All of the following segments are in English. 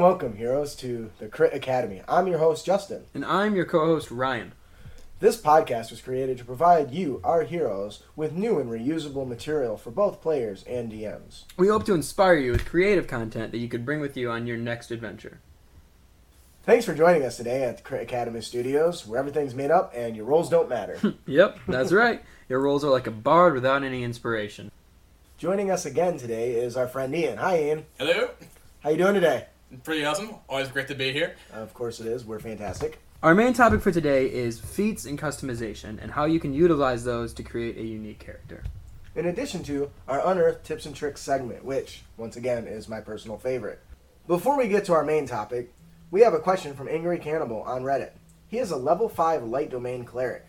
and welcome, heroes, to the Crit Academy. I'm your host, Justin. And I'm your co host, Ryan. This podcast was created to provide you, our heroes, with new and reusable material for both players and DMs. We hope to inspire you with creative content that you could bring with you on your next adventure. Thanks for joining us today at the Crit Academy Studios, where everything's made up and your roles don't matter. Yep, that's right. Your roles are like a bard without any inspiration. Joining us again today is our friend Ian. Hi, Ian. Hello. How you doing today? Pretty awesome. Always great to be here. Of course it is. We're fantastic. Our main topic for today is feats and customization and how you can utilize those to create a unique character. In addition to our Unearthed Tips and Tricks segment, which, once again, is my personal favorite. Before we get to our main topic, we have a question from Angry Cannibal on Reddit. He is a level 5 light domain cleric.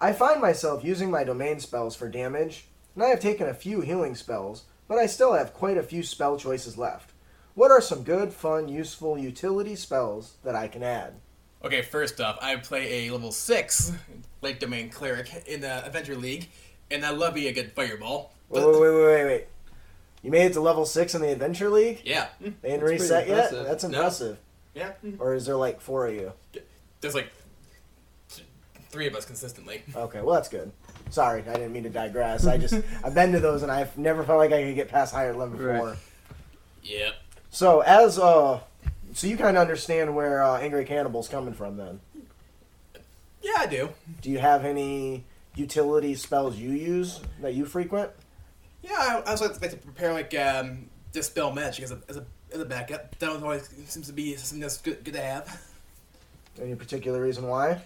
I find myself using my domain spells for damage, and I have taken a few healing spells, but I still have quite a few spell choices left. What are some good, fun, useful utility spells that I can add? Okay, first off, I play a level 6 late domain cleric in the Adventure League, and I love being a good fireball. Wait, wait, wait, wait, wait, wait. You made it to level 6 in the Adventure League? Yeah. Hmm, they didn't That's reset yet? impressive. That's No. impressive. Yeah. Hmm. Or is there like four of you? There's like three of us consistently. Okay, well that's good. Sorry, I didn't mean to digress. I just I've been to those and I've never felt like I could get past higher level Right. four. Yep. So as uh, so you kind of understand where uh, Angry Cannibal's coming from then. Yeah, I do. Do you have any utility spells you use that you frequent? Yeah, I I also like to prepare like um, dispel magic as a as a as a backup. That always seems to be something that's good, good to have. Any particular reason why?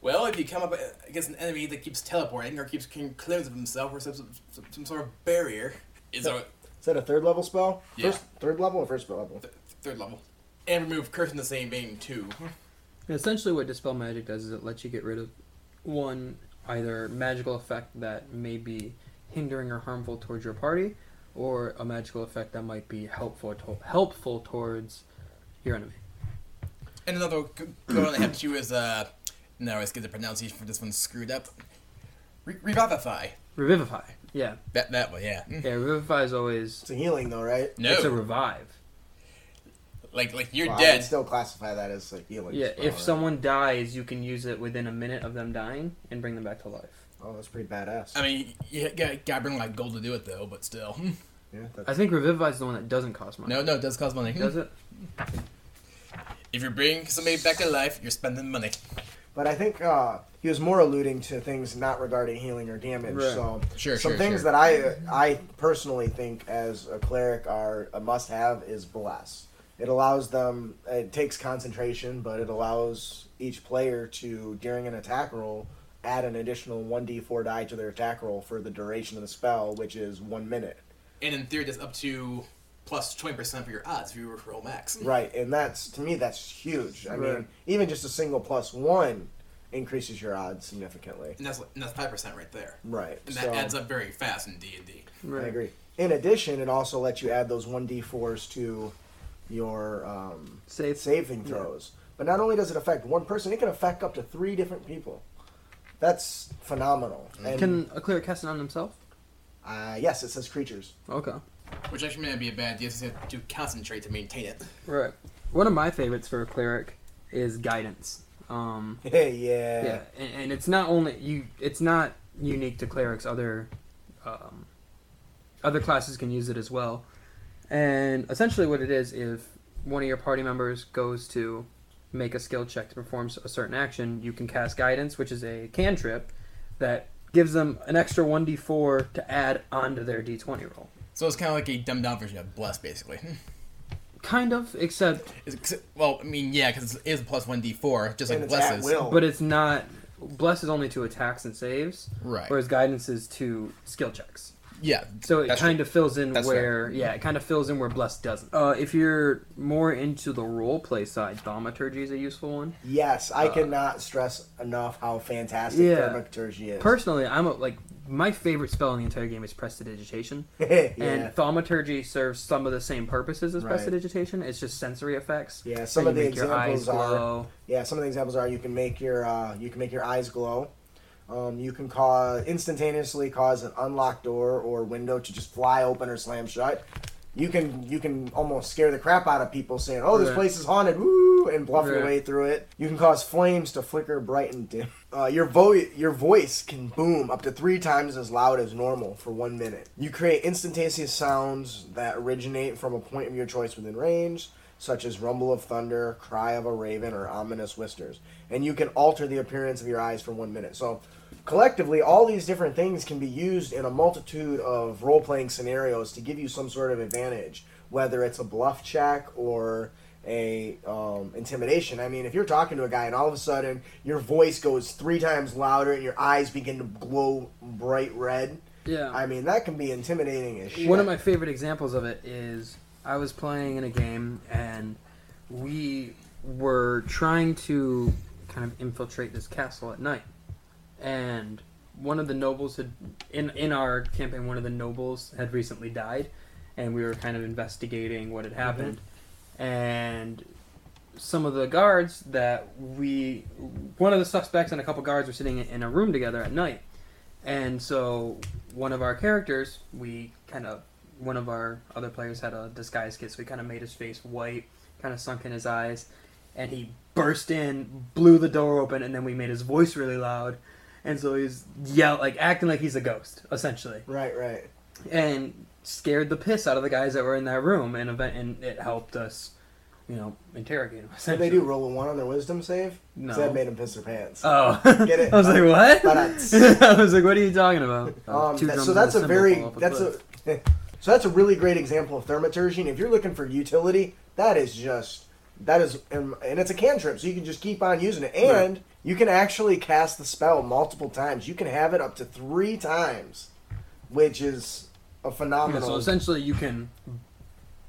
Well, if you come up against an enemy that keeps teleporting or keeps clears of himself or some, some, some sort of barrier, is our Is that a third level spell? Yeah. First, third level or first level? th- third level. And remove curse in the same vein too. And essentially, what Dispel Magic does is it lets you get rid of one either magical effect that may be hindering or harmful towards your party, or a magical effect that might be helpful to- helpful towards your enemy. And another g- good one I have too is uh, no, I always get the pronunciation for this one screwed up. Re- revivify. Revivify. Yeah, That that one, yeah. Mm. yeah. Revivify is always It's a healing though, right? No, it's a revive. like like you're Well, I would dead. still classify that as a healing. Yeah, spell, if right? someone dies, you can use it within a minute of them dying and bring them back to life. Oh, that's pretty badass. I mean, you gotta, gotta bring like gold to do it though, but still. yeah, I think Revivify is the one that doesn't cost money. No, no, it does cost money. Does it? If you're bringing somebody back to life, you're spending money. But I think uh, he was more alluding to things not regarding healing or damage. Right. So Sure, some sure, things sure. that I I personally think as a cleric are a must have is bless. It allows them. It takes concentration, but it allows each player to during an attack roll add an additional one d4 die to their attack roll for the duration of the spell, which is one minute. And in theory, that's up to plus twenty percent for your odds if you were to roll max. Right, and that's to me that's huge. I mean, even just a single plus one increases your odds significantly. And that's and that's five percent right there. Right. And that so- adds up very fast in D and D. I agree. In addition, it also lets you add those one d4s to your um, Safe. saving throws. But not only does it affect one person, it can affect up to three different people. That's phenomenal. And Can a cleric cast it on himself? uh, yes, it says creatures. Okay. Which actually may not be a bad idea since you have to concentrate to maintain it. Right. One of my favorites for a cleric is guidance. Um, Hey, yeah. yeah, and, and it's not only you. It's not unique to clerics. Other um, other classes can use it as well. And essentially, what it is, if one of your party members goes to make a skill check to perform a certain action, you can cast guidance, which is a cantrip that gives them an extra one d4 to add onto their d20 roll. So it's kind of like a dumbed down version of Bless, basically. Kind of, except It's- well, I mean, yeah, because it is a plus one D four, just like it's Bless is. will. but it's not. Bless is only to attacks and saves, Right. whereas guidance is to skill checks. Yeah. So it That's kind of fills in That's where, yeah, it kind of fills in where Bless doesn't. Uh, if you're more into the role play side, Thaumaturgy is a useful one. Yes, I Uh, cannot stress enough how fantastic Yeah. thaumaturgy is. Personally, I'm a, like my favorite spell in the entire game is Prestidigitation, yeah. and Thaumaturgy serves some of the same purposes as Right. Prestidigitation. It's just sensory effects. Yeah, some of the make your eyes examples are yeah. Some of the examples are you can make your uh, you can make your eyes glow. Um, you can cause instantaneously cause an unlocked door or window to just fly open or slam shut. You can you can almost scare the crap out of people saying, "Oh, this Right. place is haunted," woo, and bluff your way through it. You can cause flames to flicker bright and dim. Uh, your vo- your voice can boom up to three times as loud as normal for one minute. You create instantaneous sounds that originate from a point of your choice within range, such as rumble of thunder, cry of a raven, or ominous whispers. And you can alter the appearance of your eyes for one minute. So collectively all these different things can be used in a multitude of role-playing scenarios to give you some sort of advantage whether it's a bluff check or a um, intimidation i mean if you're talking to a guy and all of a sudden your voice goes three times louder and your eyes begin to glow bright red Yeah. i mean that can be intimidating as shit One of my favorite examples of it is I was playing in a game and we were trying to kind of infiltrate this castle at night. And one of the nobles had in in our campaign one of the nobles had recently died and we were kind of investigating what had mm-hmm. happened. And some of the guards that we one of the suspects and a couple guards were sitting in a room together at night. And so one of our characters, we kind of one of our other players had a disguise kit, so we kind of made his face white, kind of sunk in his eyes, and he burst in, blew the door open, and then we made his voice really loud, and so he's yell like acting like he's a ghost, essentially, right right and scared the piss out of the guys that were in that room, and event and it helped us, you know, interrogate him. Did they do roll a one on their wisdom save? No. that made them piss their pants. Oh, Get it? I was like, what? I was like, what are you talking about? Um, Two that- so that's a cymbal very that's a so that's a really great example of thaumaturgy. If you're looking for utility, that is just that is and, and it's a cantrip, so you can just keep on using it, and you can actually cast the spell multiple times. You can have it up to three times, which is a Yeah, phenomenal. so essentially, you can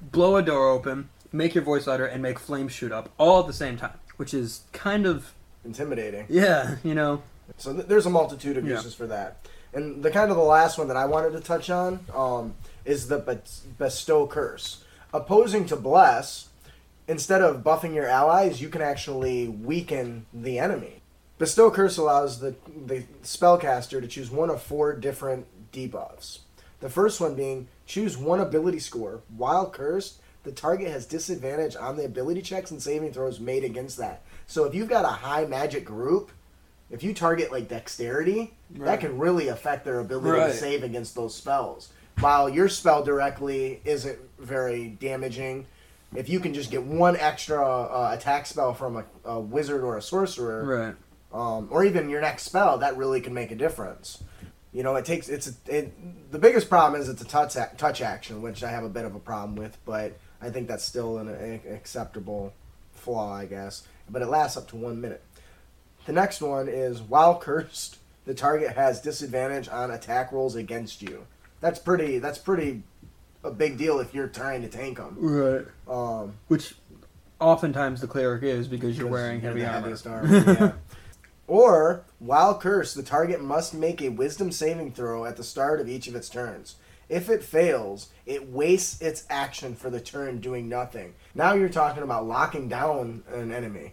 blow a door open, make your voice louder, and make flames shoot up all at the same time, which is kind of intimidating. yeah, you know, So th- there's a multitude of Yeah. uses for that. And the kind of the last one that I wanted to touch on um, is the bet- bestow curse. Opposing to bless, instead of buffing your allies, you can actually weaken the enemy. Bestow curse allows the the spellcaster to choose one of four different debuffs. The first one being choose one ability score. While cursed, the target has disadvantage on the ability checks and saving throws made against that. So if you've got a high magic group, if you target like dexterity, that can really affect their ability Right. to save against those spells. While your spell directly isn't very damaging, if you can just get one extra uh, attack spell from a, a wizard or a sorcerer, right? Um, or even your next spell, that really can make a difference. You know, it takes it's it. The biggest problem is it's a touch ac- touch action, which I have a bit of a problem with, but I think that's still an, a- acceptable flaw, I guess. But it lasts up to one minute. The next one is while cursed, the target has disadvantage on attack rolls against you. That's pretty. That's pretty a big deal if you're trying to tank them. Right. Um, Which oftentimes the cleric is because you're wearing heavy armor. armor, yeah. Or, while cursed, the target must make a wisdom saving throw at the start of each of its turns. If it fails, it wastes its action for the turn doing nothing. Now you're talking about locking down an enemy.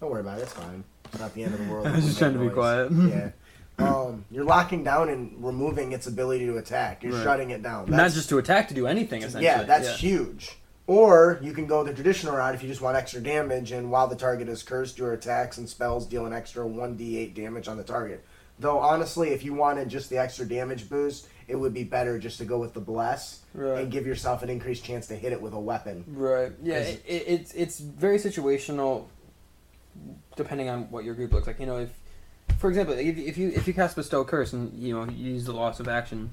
Don't worry about it, it's fine. It's not the end of the world. I was just trying to be quiet. yeah. Um, you're locking down and removing its ability to attack. You're Right. shutting it down. Not That's- just to attack, to do anything. Essentially. yeah, that's huge. Or you can go the traditional route if you just want extra damage, and while the target is cursed, your attacks and spells deal an extra 1d8 damage on the target. Though, honestly, if you wanted just the extra damage boost, it would be better just to go with the Bless Right. and give yourself an increased chance to hit it with a weapon. Right. Yeah. It, it, it's it's very situational, depending on what your group looks like. You know, if for example, if, if you if you cast bestow curse and you know you use the loss of action,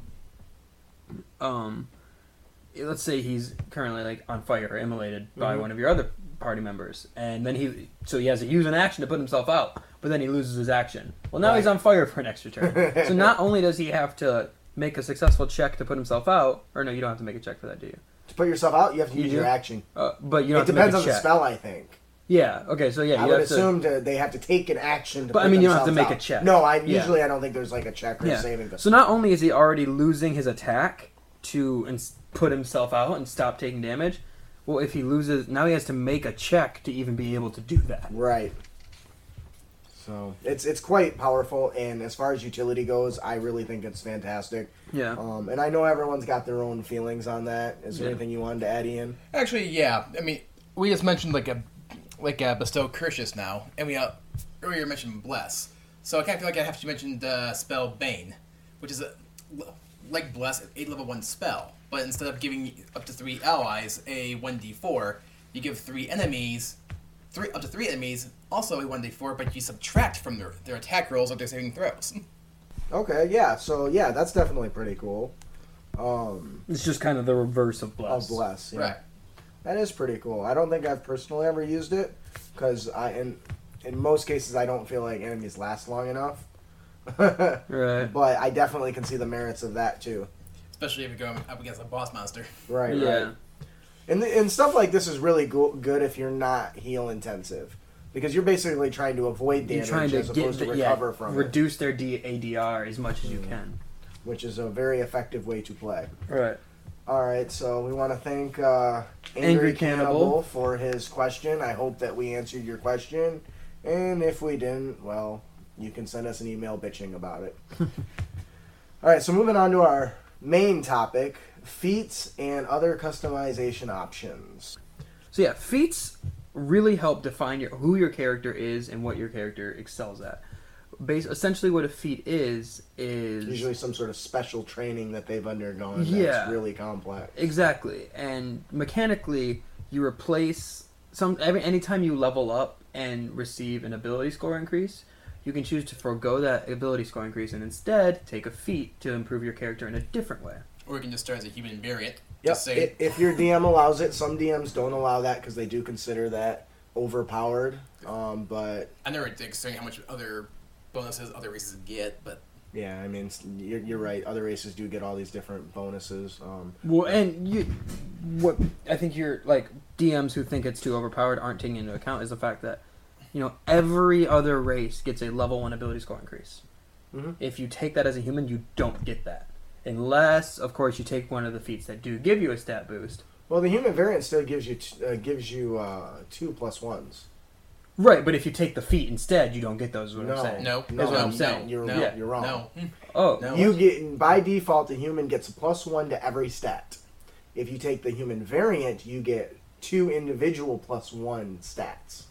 um, let's say he's currently like on fire or immolated by Mhm. one of your other party members, and then he so he has to use an action to put himself out, but then he loses his action. Well, now he's on fire for an extra turn. so not only does he have to make a successful check to put himself out, or no, you don't have to make a check for that, do you? To put yourself out, you have to You use do? your action. Uh, but you don't it have depends to on make a the check. spell, I think. Yeah. Okay. So yeah, I you would to. assume to, they have to take an action to But, I mean, you don't have to make a check. No, I Yeah. usually I don't think there's like a check or Yeah. saving. throw. So not only is he already losing his attack to put himself out and stop taking damage, well, if he loses, now he has to make a check to even be able to do that. Right. So it's it's quite powerful, and as far as utility goes, I really think it's fantastic. Yeah. Um, and I know everyone's got their own feelings on that. Is there Yeah. anything you wanted to add, Ian? Actually, yeah. I mean, we just mentioned like a like a bestow curses now, and we uh, earlier mentioned bless. So I kind of feel like I have to mention the spell bane, which is a like bless, eight level one spell, but instead of giving up to three allies a one d four, you give three enemies. Three, up to three enemies, also a 1d4, but you subtract from their, their attack rolls or their saving throws. Okay, yeah. So yeah, that's definitely pretty cool. Um, It's just kind of the reverse of bless. of bless, yeah. Right. That is pretty cool. I don't think I've personally ever used it because I in in most cases I don't feel like enemies last long enough. Right. But I definitely can see the merits of that too. Especially if you're going up against a boss monster. Right. yeah. Right. And the, and stuff like this is really go- good if you're not heal intensive because you're basically trying to avoid You're damage trying to as get opposed the, to recover yeah, from it, reduce their D- ADR as much as you can. which is a very effective way to play. Right. All right, so we want to thank uh, Angry, Angry Cannibal. Cannibal. for his question. I hope that we answered your question, and if we didn't, well, you can send us an email bitching about it. All right, so moving on to our main topic: feats and other customization options. So yeah, feats really help define your who your character is and what your character excels at. Base essentially what a feat is is Usually, some sort of special training that they've undergone Yeah. that's really complex. Exactly, and mechanically, you replace some every anytime you level up and receive an ability score increase, you can choose to forego that ability score increase and instead take a feat to improve your character in a different way. Or you can just start as a human variant. Yep. Just say, i- If your DM allows it, some DMs don't allow that because they do consider that overpowered. Um, but I never considering how much other bonuses other races get, but yeah, I mean, you're, you're right. Other races do get all these different bonuses. Um, Well, and you, what I think you're like DMs who think it's too overpowered aren't taking into account is the fact that you know every other race gets a level one ability score increase. Mhm. If you take that as a human, you don't get that unless, of course, you take one of the feats that do give you a stat boost. well, the human variant still gives you t- uh, gives you uh, two plus ones. Right, but if you take the feat instead, you don't get those. Is what No. I'm saying. no, No, That's what no, I'm saying. no, You're- no, yeah, you're wrong. No. Oh, No. You get by default, the human gets a plus one to every stat. If you take the human variant, you get two individual plus one stats.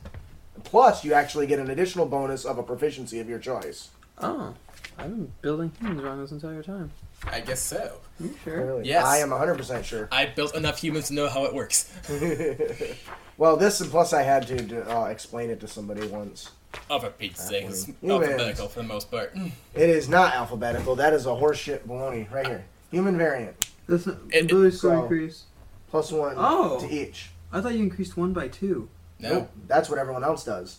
Plus, you actually get an additional bonus of a proficiency of your choice. oh, I've been building humans wrong this entire time. I guess so. You sure? Really? Yes. I am 100% sure. I built enough humans to know how it works. well, this and plus I had to uh, explain it to somebody once. Oh, for Pete's sake, it's Humans. alphabetical for the most part. It is not alphabetical. That is a horseshit baloney right here. Human variant That's It- it- ability score so- increase. plus one Oh. to each. I thought you increased one by two. No. Nope, that's what everyone else does.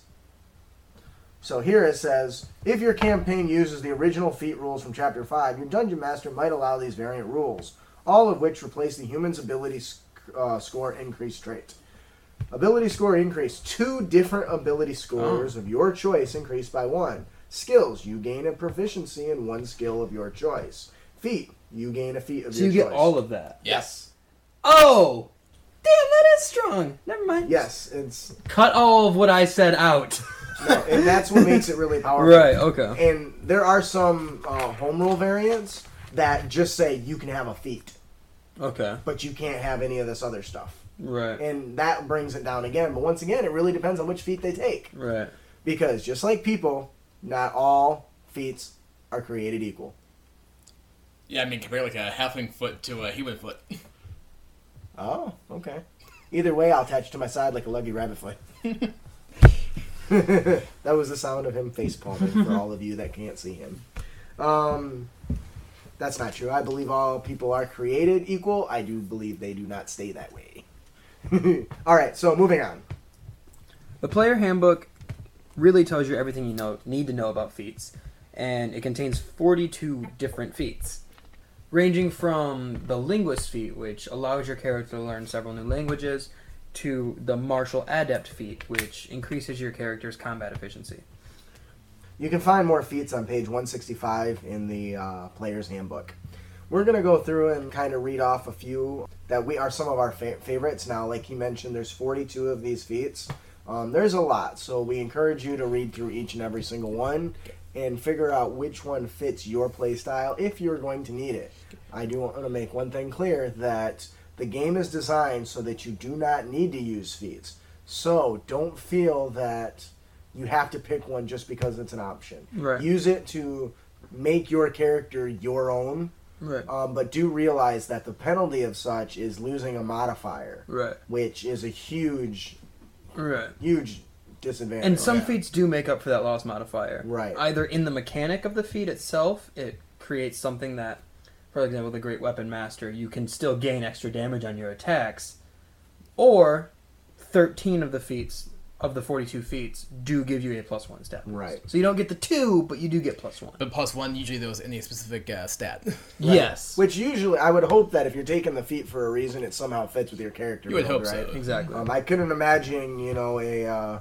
So here it says, if your campaign uses the original feat rules from Chapter 5, your Dungeon Master might allow these variant rules, all of which replace the human's ability sc- uh, score increase trait. Ability score increase. Two different ability scores of your choice increased by one. Skills. You gain a proficiency in one skill of your choice. Feat. You gain a feat of So your you choice. get all of that. Yes. Oh, that is strong. Never mind. Yes, it's Cut all of what I said out. no, and that's what makes it really powerful. right. Okay. And there are some uh, home rule variants that just say you can have a feat, Okay. but you can't have any of this other stuff. Right. And that brings it down again. But once again, it really depends on which feat they take. Right. Because just like people, not all feats are created equal. Yeah, I mean, compare like a halfling foot to a human foot. Oh, okay. Either way, I'll attach to my side like a lucky rabbit foot. that was the sound of him face palming for all of you that can't see him. Um, that's not true. I believe all people are created equal. I do believe they do not stay that way. all right, so moving on. The player handbook really tells you everything you know need to know about feats, and it contains 42 different feats, ranging from the linguist feat, which allows your character to learn several new languages, to the martial adept feat, which increases your character's combat efficiency. You can find more feats on page 165 in the uh, player's handbook. We're going to go through and kind of read off a few that we are some of our fa- favorites. Now, like he mentioned, there's 42 of these feats. Um, there's a lot, so we encourage you to read through each and every single one and figure out which one fits your playstyle if you're going to need it. I do want to make one thing clear that the game is designed so that you do not need to use feats. So don't feel that you have to pick one just because it's an option. Right. Use it to make your character your own, Right. um, but do realize that the penalty of such is losing a modifier, Right. which is a huge, Right. huge disadvantage. And some yeah. feats do make up for that loss modifier. Right. Either in the mechanic of the feat itself, it creates something that, for example, the Great Weapon Master, you can still gain extra damage on your attacks, or 13 of the feats, of the 42 feats, do give you a plus one stat. bonus. Right. So you don't get the two, but you do get plus one. But plus one, usually those in a specific uh, stat. Yes. Which usually, I would hope that if you're taking the feat for a reason, it somehow fits with your character. You would build, hope so. right? exactly. Um, I couldn't imagine, you know, a uh,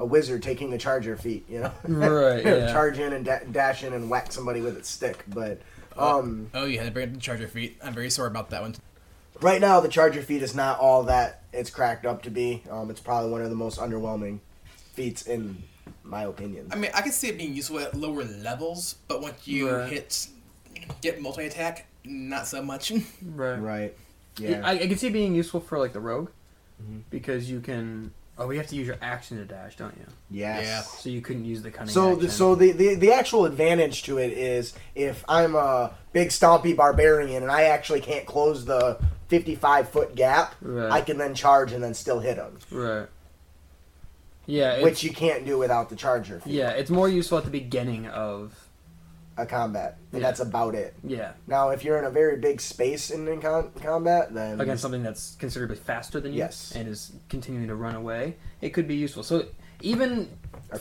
a wizard taking the charger feat, you know, Right, yeah. charge in and da- dash in and whack somebody with its stick. But um, oh, you had to bring up the charger feat. I'm very sorry about that one. right now, the charger feat is not all that it's cracked up to be. Um, it's probably one of the most underwhelming feats in my opinion. I mean, I can see it being useful at lower levels, but once you Right. hit get multi attack, not so much. right. Right? Yeah. I, I can see it being useful for like the rogue, Mhm. because you can. Oh, we have to use your action to dash, don't you? yes. Yeah. So you couldn't use the cunning. So, action. the, so the, the the actual advantage to it is if I'm a big stompy barbarian and I actually can't close the 55 foot gap, Right. I can then charge and then still hit them, right. Yeah, it's, which you can't do without the charger. feat, yeah, it's more useful at the beginning of a combat, and Yeah. that's about it. yeah Now, if you're in a very big space in, in con- combat, then against something that's considerably faster than you Yes. and is continuing to run away, it could be useful. So even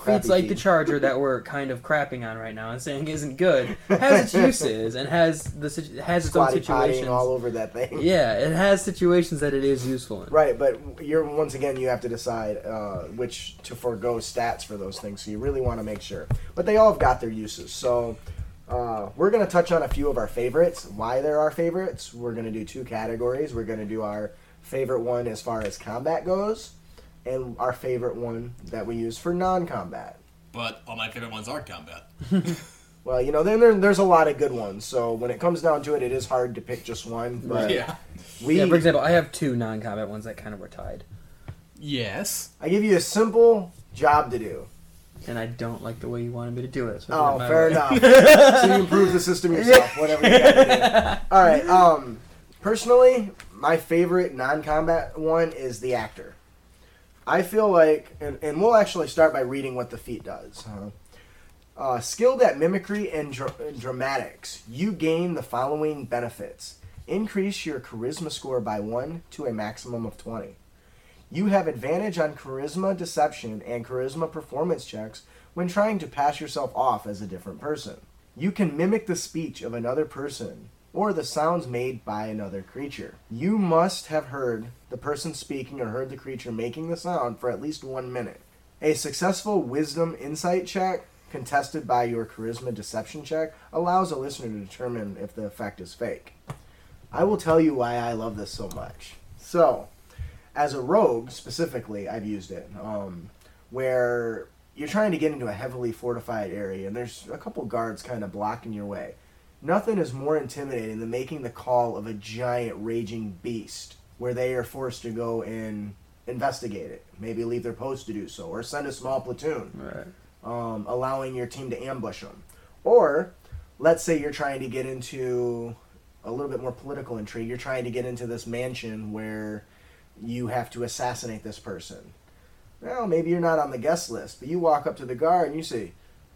feats like the. Charger that we're kind of crapping on right now and saying isn't good has its uses and has the has its own squatty situations. all over that thing. Yeah, it has situations that it is useful in. Right, but you're once again you have to decide uh, which to forego stats for those things. So you really want to make sure. But they all have got their uses. So uh, we're going to touch on a few of our favorites. Why they're our favorites? We're going to do two categories. We're going to do our favorite one as far as combat goes, and our favorite one that we use for non-combat. But all my favorite ones are combat. Well, you know, then there, there's a lot of good ones. So when it comes down to it, it is hard to pick just one. But Yeah. we, Yeah, for example, I have two non-combat ones that kind of were tied, Yes. I give you a simple job to do. And I don't like the way you wanted me to do it. So Oh, did it my fair way. enough. so you improve the system yourself, whatever you gotta do. All right. Um, personally, my favorite non-combat one is the actor. I feel like, and, and we'll actually start by reading what the feat does. Uh, uh, skilled at mimicry and dra- dramatics, you gain the following benefits: increase your charisma score by one to a maximum of twenty. You have advantage on charisma deception and charisma performance checks when trying to pass yourself off as a different person. You can mimic the speech of another person or the sounds made by another creature. You must have heard the person speaking or heard the creature making the sound for at least one minute. A successful wisdom insight check, contested by your charisma deception check, allows a listener to determine if the effect is fake. I will tell you why I love this so much. So, as a rogue specifically, I've used it, um, where you're trying to get into a heavily fortified area and there's a couple guards kind of blocking your way. Nothing is more intimidating than making the call of a giant raging beast where they are forced to go and investigate it, maybe leave their post to do so, or send a small platoon Right. um, allowing your team to ambush them. Or, let's say you're trying to get into a little bit more political intrigue. You're trying to get into this mansion where you have to assassinate this person. Well, maybe you're not on the guest list, but you walk up to the guard and you say,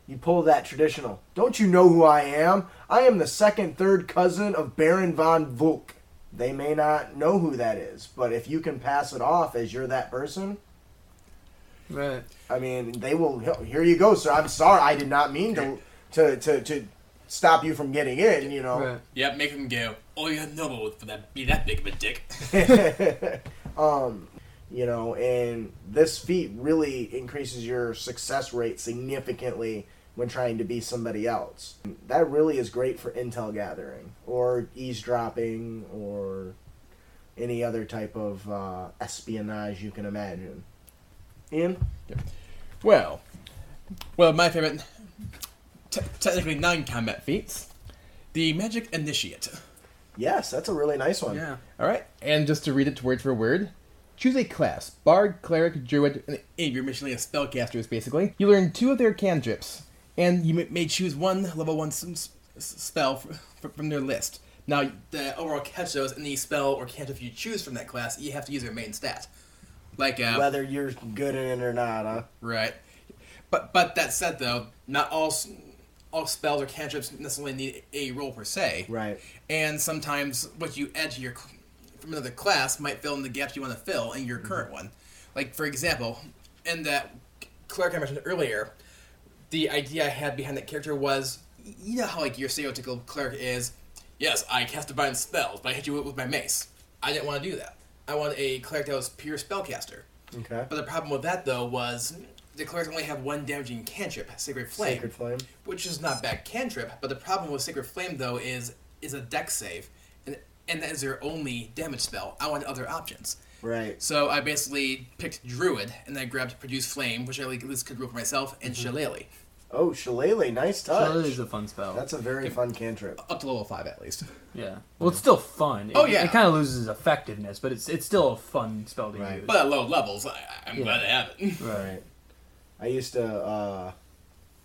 you pull that traditional. Don't you know who I am? I am the second, third cousin of Baron von Vulk. They may not know who that is, but if you can pass it off as you're that person, Right. I mean, they will. Here you go, sir. I'm sorry. I did not mean to to to, to stop you from getting in. You know. Right. Yep, make them go, oh, you're noble for that, be that big of a dick. um, you know, and this feat really increases your success rate significantly when trying to be somebody else. That really is great for intel gathering or eavesdropping or any other type of uh, espionage you can imagine. Ian? Well, well, my favorite, te- technically non-combat feats, the Magic Initiate. Yes, that's a really nice one. Yeah. All right, and just to read it word for word, choose a class: bard, cleric, druid, and any of your miscellaneous spellcasters. Basically, you learn two of their cantrips, and you may- may choose one level one s- s- spell f- f- from their list. Now, the overall catch though is any spell or cantrip you choose from that class, you have to use your main stat. Like, uh, Whether you're good in it or not, huh? Right. But but that said though, not all s- all spells or cantrips necessarily need a roll per se. Right. And sometimes what you add to your from another class might fill in the gaps you want to fill in your current mm-hmm. one. Like for example, in that cleric I mentioned earlier, the idea I had behind that character was you know how like your stereotypical cleric is, yes, I cast divine spells, but I hit you with my mace. I didn't want to do that. I wanted a cleric that was pure spellcaster. Okay. But the problem with that though was the clerics only have one damaging cantrip, Sacred Flame, Sacred Flame. which is not bad cantrip. But the problem with Sacred Flame though is is a Dex save, and and that is their only damage spell. I want other options, Right. so I basically picked Druid, and then grabbed Produce Flame, which I at least could roll for myself, and mm-hmm. Shillelagh, Oh, Shillelagh, nice touch. Shillelagh is a fun spell. That's a very fun cantrip. up to level five at least. yeah. Well, it's still fun. It, Oh, yeah. It kind of loses effectiveness, but it's it's still a fun spell to Right. use. But at low levels, I, I'm Yeah. glad to have it. right. I used to uh,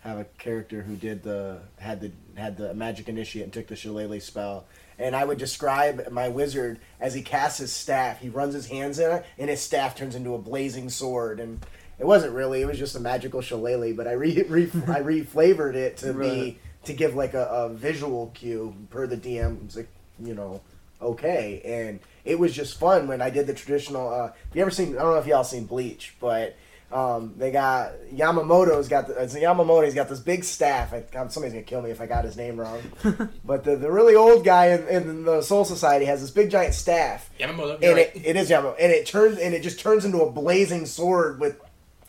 have a character who did the had the had the magic initiate and took the shillelagh spell, and I would describe my wizard as he casts his staff. He runs his hands in it, and his staff turns into a blazing sword. And it wasn't really; it was just a magical shillelagh. But I re, re I reflavored it to be to give like a, a visual cue per the DM's like you know okay, and it was just fun when I did the traditional. Uh, have you ever seen? I don't know if y'all seen Bleach, but um, they got Yamamoto's got the, it's Yamamoto's got this big staff. I, God, somebody's gonna kill me if I got his name wrong. but the, the really old guy in, in the Soul Society has this big giant staff, Yamamoto, and right. it, it is Yamamoto, and it turns and it just turns into a blazing sword with,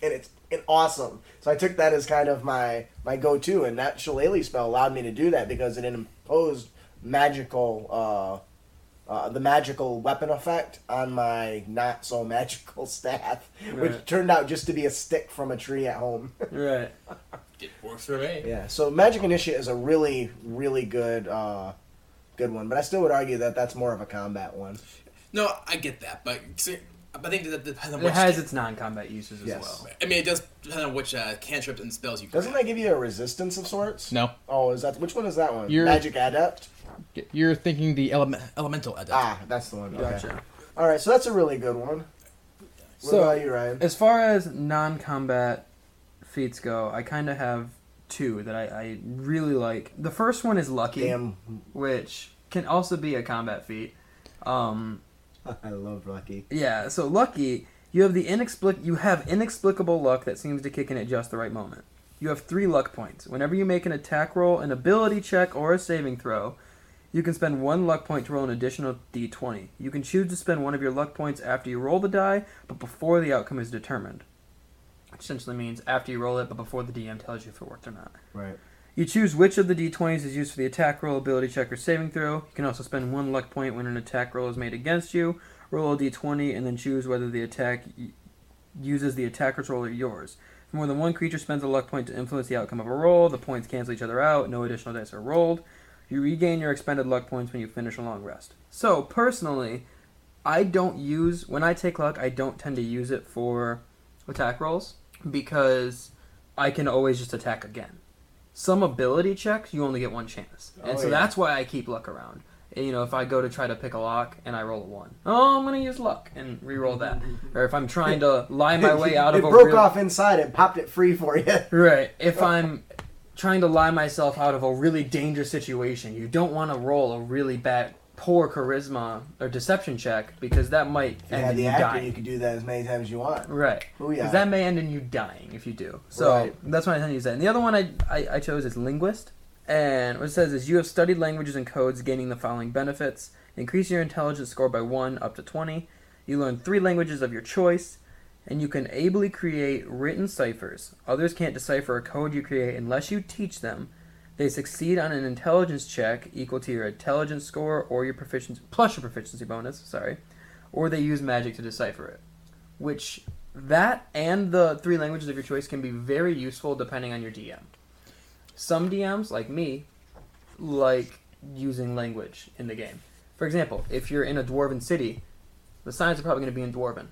and it's and awesome. So I took that as kind of my my go to, and that Shillelagh spell allowed me to do that because it imposed magical. Uh, uh, the magical weapon effect on my not so magical staff, which turned out just to be a stick from a tree at home. Right. It works for me. yeah, so Magic Initiate is a really, really good, uh, good one, but I still would argue that that's more of a combat one. No, I get that, but see, I think that depends on It which. has its non-combat uses as Yes. well. I mean, it does depend on which uh, cantrips and spells you. Doesn't grab. that give you a resistance of sorts? No, Oh, is that which one is that one? You're- Magic Adept. You're thinking the element, elemental adept. Ah, that's the one. Okay. Gotcha. All right, so that's a really good one. What So- about you, Ryan? As far as non-combat feats go, I kind of have two that I, I really like. The first one is Lucky, Damn, which can also be a combat feat. Um, I love Lucky. yeah, so Lucky, you have the inexplic- you have inexplicable luck that seems to kick in at just the right moment. You have three luck points. Whenever you make an attack roll, an ability check, or a saving throw, you can spend one luck point to roll an additional d20. You can choose to spend one of your luck points after you roll the die, but before the outcome is determined. Which essentially means after you roll it, but before the DM tells you if it worked or not. Right. You choose which of the d20s is used for the attack roll, ability check, or saving throw. You can also spend one luck point when an attack roll is made against you. Roll a d20 and then choose whether the attack y- uses the attacker's roll or yours. If more than one creature spends a luck point to influence the outcome of a roll, the points cancel each other out, no additional dice are rolled. You regain your expended luck points when you finish a long rest. So, personally, I don't use, when I take luck, I don't tend to use it for attack rolls because I can always just attack again. Some ability checks, you only get one chance. And Oh, so yeah. that's why I keep luck around. You know, if I go to try to pick a lock and I roll a one, oh, I'm going to use luck and re-roll that. or if I'm trying to lie my way out it of a broke real- off inside. and popped it free for you. Right. If I'm trying to lie myself out of a really dangerous situation, you don't want to roll a really bad, poor charisma or deception check because that might If you end had in the you actor, dying. you could do that as many times as you want. Right. Oh yeah. Because that may end in you dying if you do. So Right. that's why I tend to use that. And the other one I, I, I chose is linguist. And what it says is you have studied languages and codes, gaining the following benefits: increase your intelligence score by one up to twenty. You learn three languages of your choice, and you can ably create written ciphers. Others can't decipher a code you create unless you teach them. They succeed on an intelligence check equal to your intelligence score or your proficiency plus your proficiency bonus. Sorry, or they use magic to decipher it, which that and the three languages of your choice can be very useful depending on your DM. Some DMs, like me, like using language in the game. For example, if you're in a dwarven city, the signs are probably going to be in dwarven.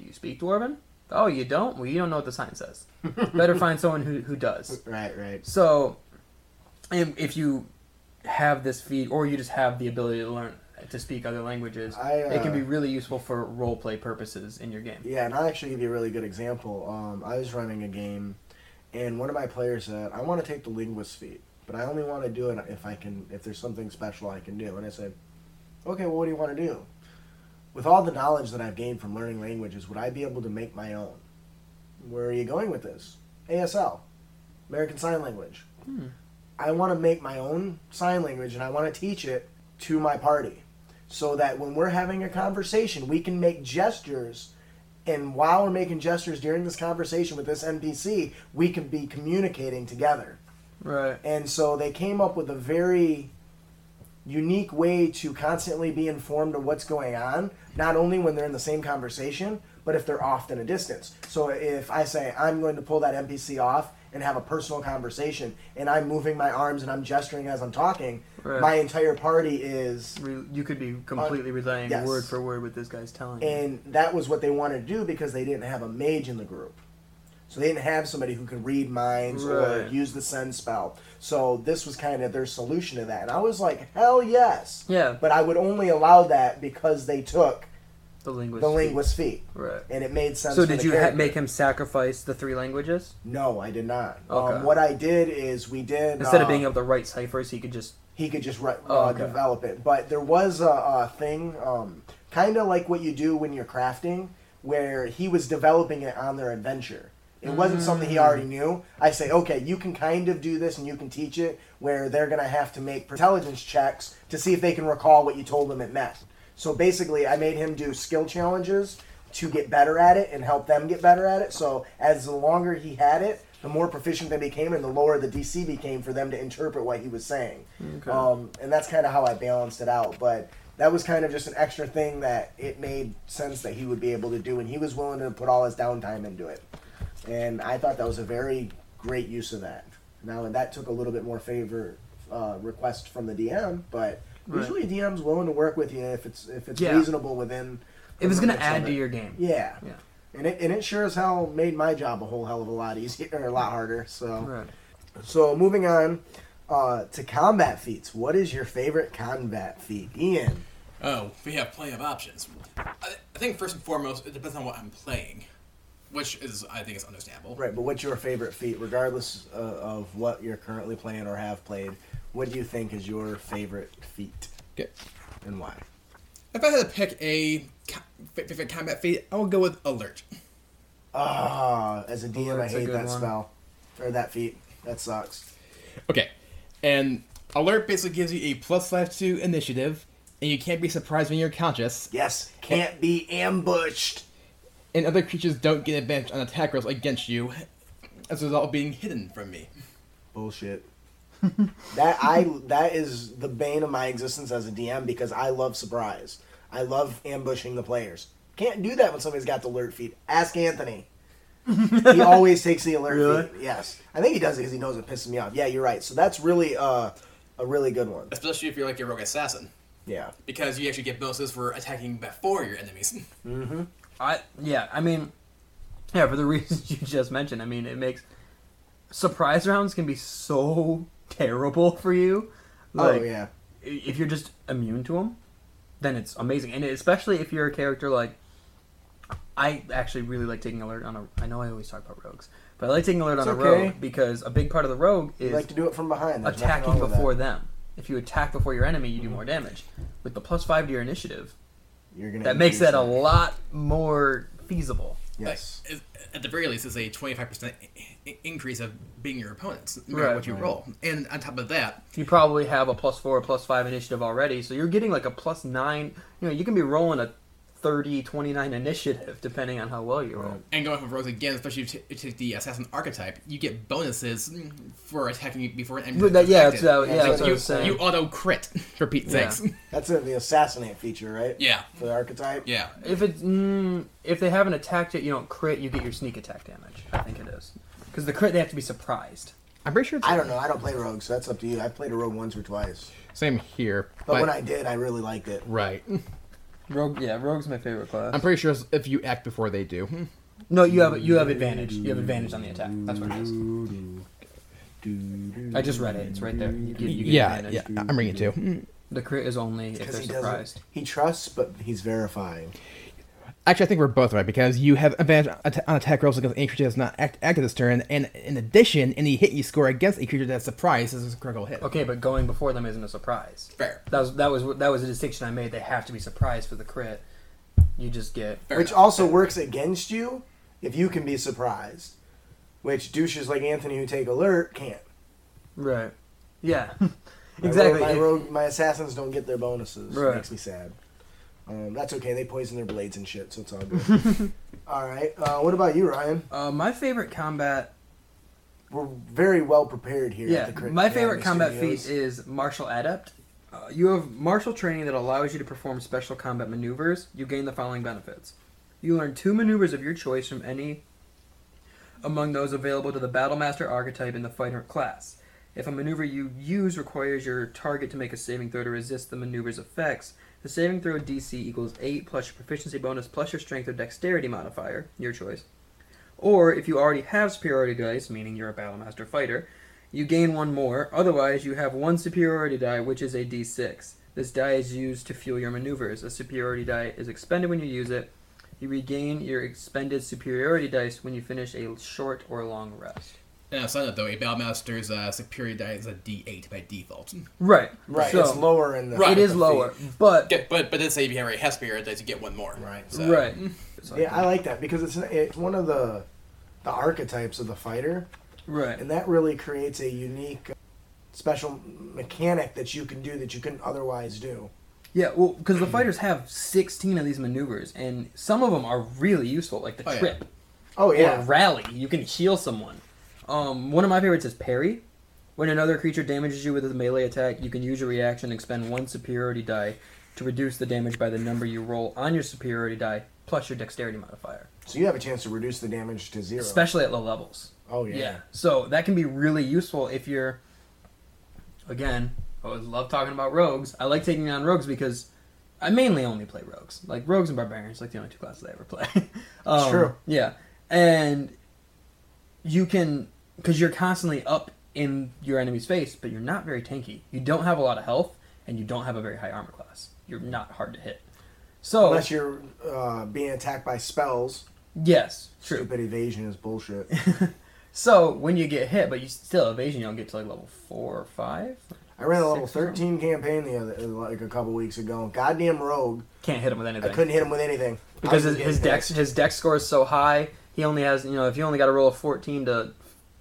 Do you speak dwarven? Oh, you don't? Well, you don't know what the sign says. Better find someone who, who does. Right, right. So, if if you have this feed, or you just have the ability to learn to speak other languages, I, uh, it can be really useful for role play purposes in your game. Yeah, and I'll actually give you a really good example. Um, I was running a game, and one of my players said, "I want to take the linguist feat, but I only want to do it if I can, if there's something special I can do." And I said, "Okay, well, what do you want to do?" With all the knowledge that I've gained from learning languages, would I be able to make my own? Where are you going with this? ASL, American Sign Language. Hmm. I want to make my own sign language, and I want to teach it to my party so that when we're having a conversation, we can make gestures. And while we're making gestures during this conversation with this NPC, we can be communicating together. Right. And so they came up with a very unique way to constantly be informed of what's going on, not only when they're in the same conversation, but if they're off in a distance. So if I say I'm going to pull that NPC off and have a personal conversation, and I'm moving my arms and I'm gesturing as I'm talking, Right. my entire party is. You could be completely relaying yes. word for word what this guy's telling you. and that was what they wanted to do because they didn't have a mage in the group. So they didn't have somebody who could read minds or use the send spell. So this was kind of their solution to that. And I was like, hell yes. Yeah, But I would only allow that because they took the linguist. the linguist feat. Right. And it made sense. So did you ha- make him sacrifice the three languages No, I did not. Okay. Um, what I did is we did instead of uh, being able to write ciphers? He could just he could just write, Oh, uh, okay. develop it. But there was a, a thing, um, kind of like what you do when you're crafting, where he was developing it on their adventure. It wasn't something he already knew. I say, okay, you can kind of do this and you can teach it, where they're going to have to make intelligence checks to see if they can recall what you told them it meant. So basically, I made him do skill challenges to get better at it and help them get better at it. So as the longer he had it, the more proficient they became, and the lower the DC became for them to interpret what he was saying. Okay. Um, and that's kind of how I balanced it out. But that was kind of just an extra thing that it made sense that he would be able to do, and he was willing to put all his downtime into it. And I thought that was a very great use of that. Now that took a little bit more favor uh, request from the DM, but Right. usually a DM's willing to work with you if it's if it's Yeah. reasonable within. if it's going to add to your game. Yeah. Yeah. And it, and it sure as hell made my job a whole hell of a lot easier, or a lot harder. So, Right. so moving on uh, to combat feats. What is your favorite combat feat, Ian? Oh, we have plenty of options. I, I think first and foremost, it depends on what I'm playing, which is I think is understandable. Right, but what's your favorite feat, regardless uh, of what you're currently playing or have played? What do you think is your favorite feat, Okay. and why? If I had to pick a co- favorite combat feat, I would go with alert. Ah, as a DM, I Alert's a hate that one. spell or that feat. That sucks. Okay, and alert basically gives you a plus five to initiative, and you can't be surprised when you're conscious. Yes, can't be ambushed. And other creatures don't get advantage on attack rolls against you, as a result of being hidden from me. Bullshit. that I that is the bane of my existence as a DM because I love surprise. I love ambushing the players. Can't do that when somebody's got the alert feat. Ask Anthony. he always takes the alert Really? feat. Yes, I think he does it because he knows it pisses me off. Yeah, you're right. So that's really uh, a really good one. Especially if you're like a rogue assassin, Yeah. because you actually get bonuses for attacking before your enemies. I yeah, I mean, yeah, for the reasons you just mentioned. I mean, it makes surprise rounds can be so terrible for you. Oh, like, oh yeah. if you're just immune to them, then it's amazing. And especially if you're a character like, I actually really like taking alert on a. I know I always talk about rogues, but I like taking alert It's on a rogue because a big part of the rogue You is like to do it from behind. There's attacking before them. If you attack before your enemy, you do mm-hmm. more damage. With the plus five to your initiative, You're gonna that makes that a lot more feasible. Yes. Like, at the very least, it's a 25% increase of being your opponents, no matter Right, what you right. roll. And on top of that, You probably have a plus four, plus five initiative already, so you're getting like a plus nine. You know, you can be rolling a 30, 29 initiative, depending on how well you roll. And going with rogues again, especially if you take the assassin archetype, you get bonuses for attacking before an enemy. But that- yeah, is uh, yeah, that's what I you, was saying. you auto crit for Pete's Yeah. sakes. That's a, the assassinate feature, right? Yeah, For the archetype. yeah. If it's mm, if they haven't attacked yet, you don't crit. You get your sneak attack damage. I think it is because the crit they have to be surprised. I'm pretty sure it's I don't know. I don't play rogue, so that's up to you. I played a rogue once or twice, same here. but, when I did, I really liked it. right, Rogue, yeah, rogue's my favorite class. I'm pretty sure if you act before they do. Hmm. no, you have you have advantage. You have advantage on the attack. That's what it is. I just read it. It's right there. You get, you get Yeah, advantage. yeah. I'm bringing it too. Hmm. The crit is only if they're he surprised. He trusts, but he's verifying. Actually, I think we're both right because you have advantage on on attack rolls against any creature that's not act- active this turn, and in addition, any hit you score against a creature that's surprised is a critical hit. Okay, but going before them isn't a surprise. fair. That was that was that was a distinction I made. They have to be surprised for the crit. You just get Fair which enough. also works against you if you can be surprised. Which douches like Anthony who take alert can't. right. Yeah, My exactly. rogue- my, rogue, my assassins don't get their bonuses. Right. It makes me sad. Um, that's okay. They poison their blades and shit, so it's all good. all right. Uh, what about you, Ryan? uh, my favorite combat We're very well prepared here. Yeah, at the my favorite combat Studios. feat is martial adept. Uh, you have martial training that allows you to perform special combat maneuvers. You gain the following benefits: you learn two maneuvers of your choice from any among those available to the Battlemaster archetype in the fighter class. If a maneuver you use requires your target to make a saving throw to resist the maneuver's effects, the saving throw DC equals 8 plus your proficiency bonus plus your strength or dexterity modifier, your choice. Or if you already have superiority dice, meaning you're a Battlemaster fighter, you gain one more. Otherwise, you have one superiority die, which is a d6. This die is used to fuel your maneuvers. A superiority die is expended when you use it. You regain your expended superiority dice when you finish a short or long rest. And side note though, a Battlemaster's uh, superior die is a D8 by default. Right. Right. So, it's lower in the. Right. it is the lower, feat. but Get, but but then say if you have a has superior dice, you get one more. Right. So, right. Yeah, I like that because it's it's one of the the archetypes of the fighter, right. and that really creates a unique, uh, special mechanic that you can do that you couldn't otherwise do. Yeah, well, because the fighters have 16 of these maneuvers, and some of them are really useful, like the Oh, yeah. trip. Oh or yeah. rally. You can heal someone. Um, one of my favorites is parry. When another creature damages you with a melee attack, you can use your reaction and expend one superiority die to reduce the damage by the number you roll on your superiority die plus your dexterity modifier, So you have a chance to reduce the damage to zero. especially at low levels. oh yeah. Yeah. So that can be really useful if you're. Again, I always love talking about rogues. I like taking on rogues because I mainly only play rogues. Like rogues and barbarians, like the only two classes I ever play. um, true. Yeah, and you can because you're constantly up in your enemy's face, but you're not very tanky. You don't have a lot of health, and you don't have a very high armor class. You're not hard to hit. So Unless you're uh, being attacked by spells. yes, true. Stupid evasion is bullshit. So when you get hit, but you still evasion, you don't get to like level four or five. I ran a level Six or something. 13 campaign the other like a couple weeks ago. Goddamn rogue. Can't hit him with anything. I couldn't hit him with anything. because his, his dex his dex score is so high. He only has you know if you only got to roll a fourteen to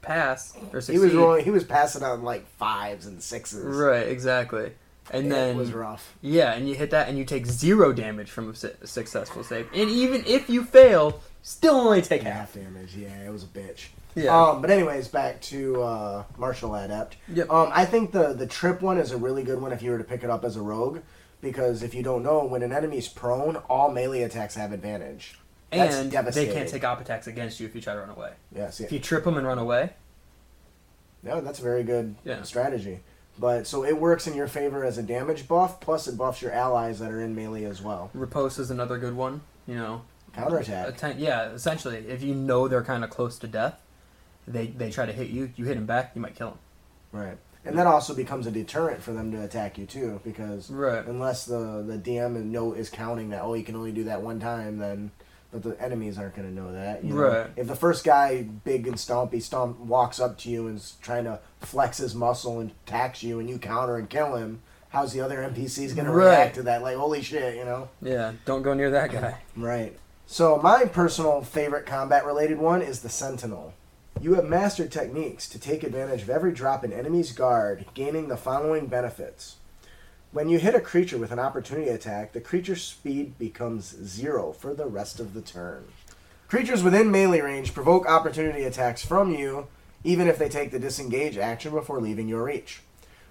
pass or succeed. He was rolling. He was passing on like fives and sixes. right exactly, and it then was rough. yeah, and you hit that and you take zero damage from a su- successful save, and even if you fail, still only take half. Half damage. Yeah, it was a bitch. Yeah. Um, but anyways, back to uh, martial adept. Yep. Um, I think the the trip one is a really good one if you were to pick it up as a rogue, because if you don't know, when an enemy's prone, all melee attacks have advantage. And they can't take op attacks against you if you try to run away. Yes. If you trip them and run away, No, that's a very good Yeah. strategy. But so it works in your favor as a damage buff, plus it buffs your allies that are in melee as well. riposte is another good one. You know, Counterattack. Atten- yeah, essentially, if you know they're kind of close to death, they they try to hit you. You hit them back, you might kill them. Right. And that also becomes a deterrent for them to attack you too, because Right. unless the the DM and note is counting that oh you can only do that one time, then but the enemies aren't going to know that. you know? Right. If the first guy, big and stompy, stomp walks up to you and is trying to flex his muscle and attacks you, and you counter and kill him, how's the other NPCs going to react to that? Like holy shit, you know? Yeah, don't go near that guy. Right. So my personal favorite combat related one is the Sentinel. You have mastered techniques to take advantage of every drop in enemy's guard, gaining the following benefits. When you hit a creature with an opportunity attack, the creature's speed becomes zero for the rest of the turn. Creatures within melee range provoke opportunity attacks from you, even if they take the disengage action before leaving your reach.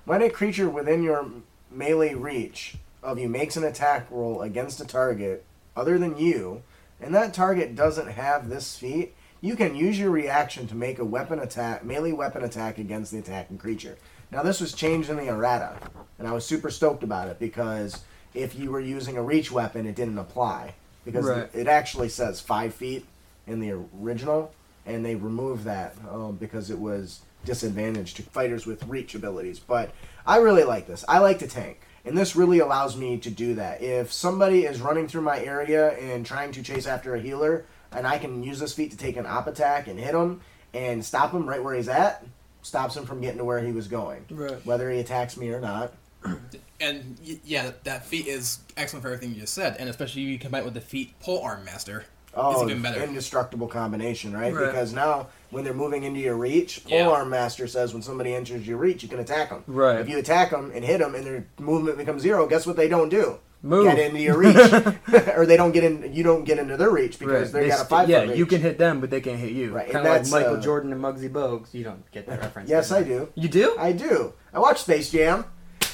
When a creature within your melee reach of you makes an attack roll against a target other than you, and that target doesn't have this feat, you can use your reaction to make a weapon attack, melee weapon attack against the attacking creature. Now this was changed in the errata, and I was super stoked about it because if you were using a reach weapon, it didn't apply because Right. it actually says five feet in the original, and they removed that um, because it was disadvantage to fighters with reach abilities. But I really like this. I like to tank. And this really allows me to do that. If somebody is running through my area and trying to chase after a healer, and I can use this feat to take an op attack and hit him and stop him right where he's at, stops him from getting to where he was going. Right. Whether he attacks me or not. And yeah, that feat is excellent for everything you just said, and especially you combine it with the feat Pole Arm Master. Oh, it's even better. indestructible combination, right? Right. Because now when they're moving into your reach, Yeah. arm Master says when somebody enters your reach, you can attack them. Right. If you attack them and hit them and their movement becomes zero, guess what they don't do? Move. Get into your reach, or they don't get in. You don't get into their reach because they They got a st- five. yeah, foot you can hit them, but they can't hit you. Right, Kind of like that's, Michael uh, Jordan and Muggsy Bogues. You don't get that reference. Yes, I do. You do? I do. I watch Space Jam.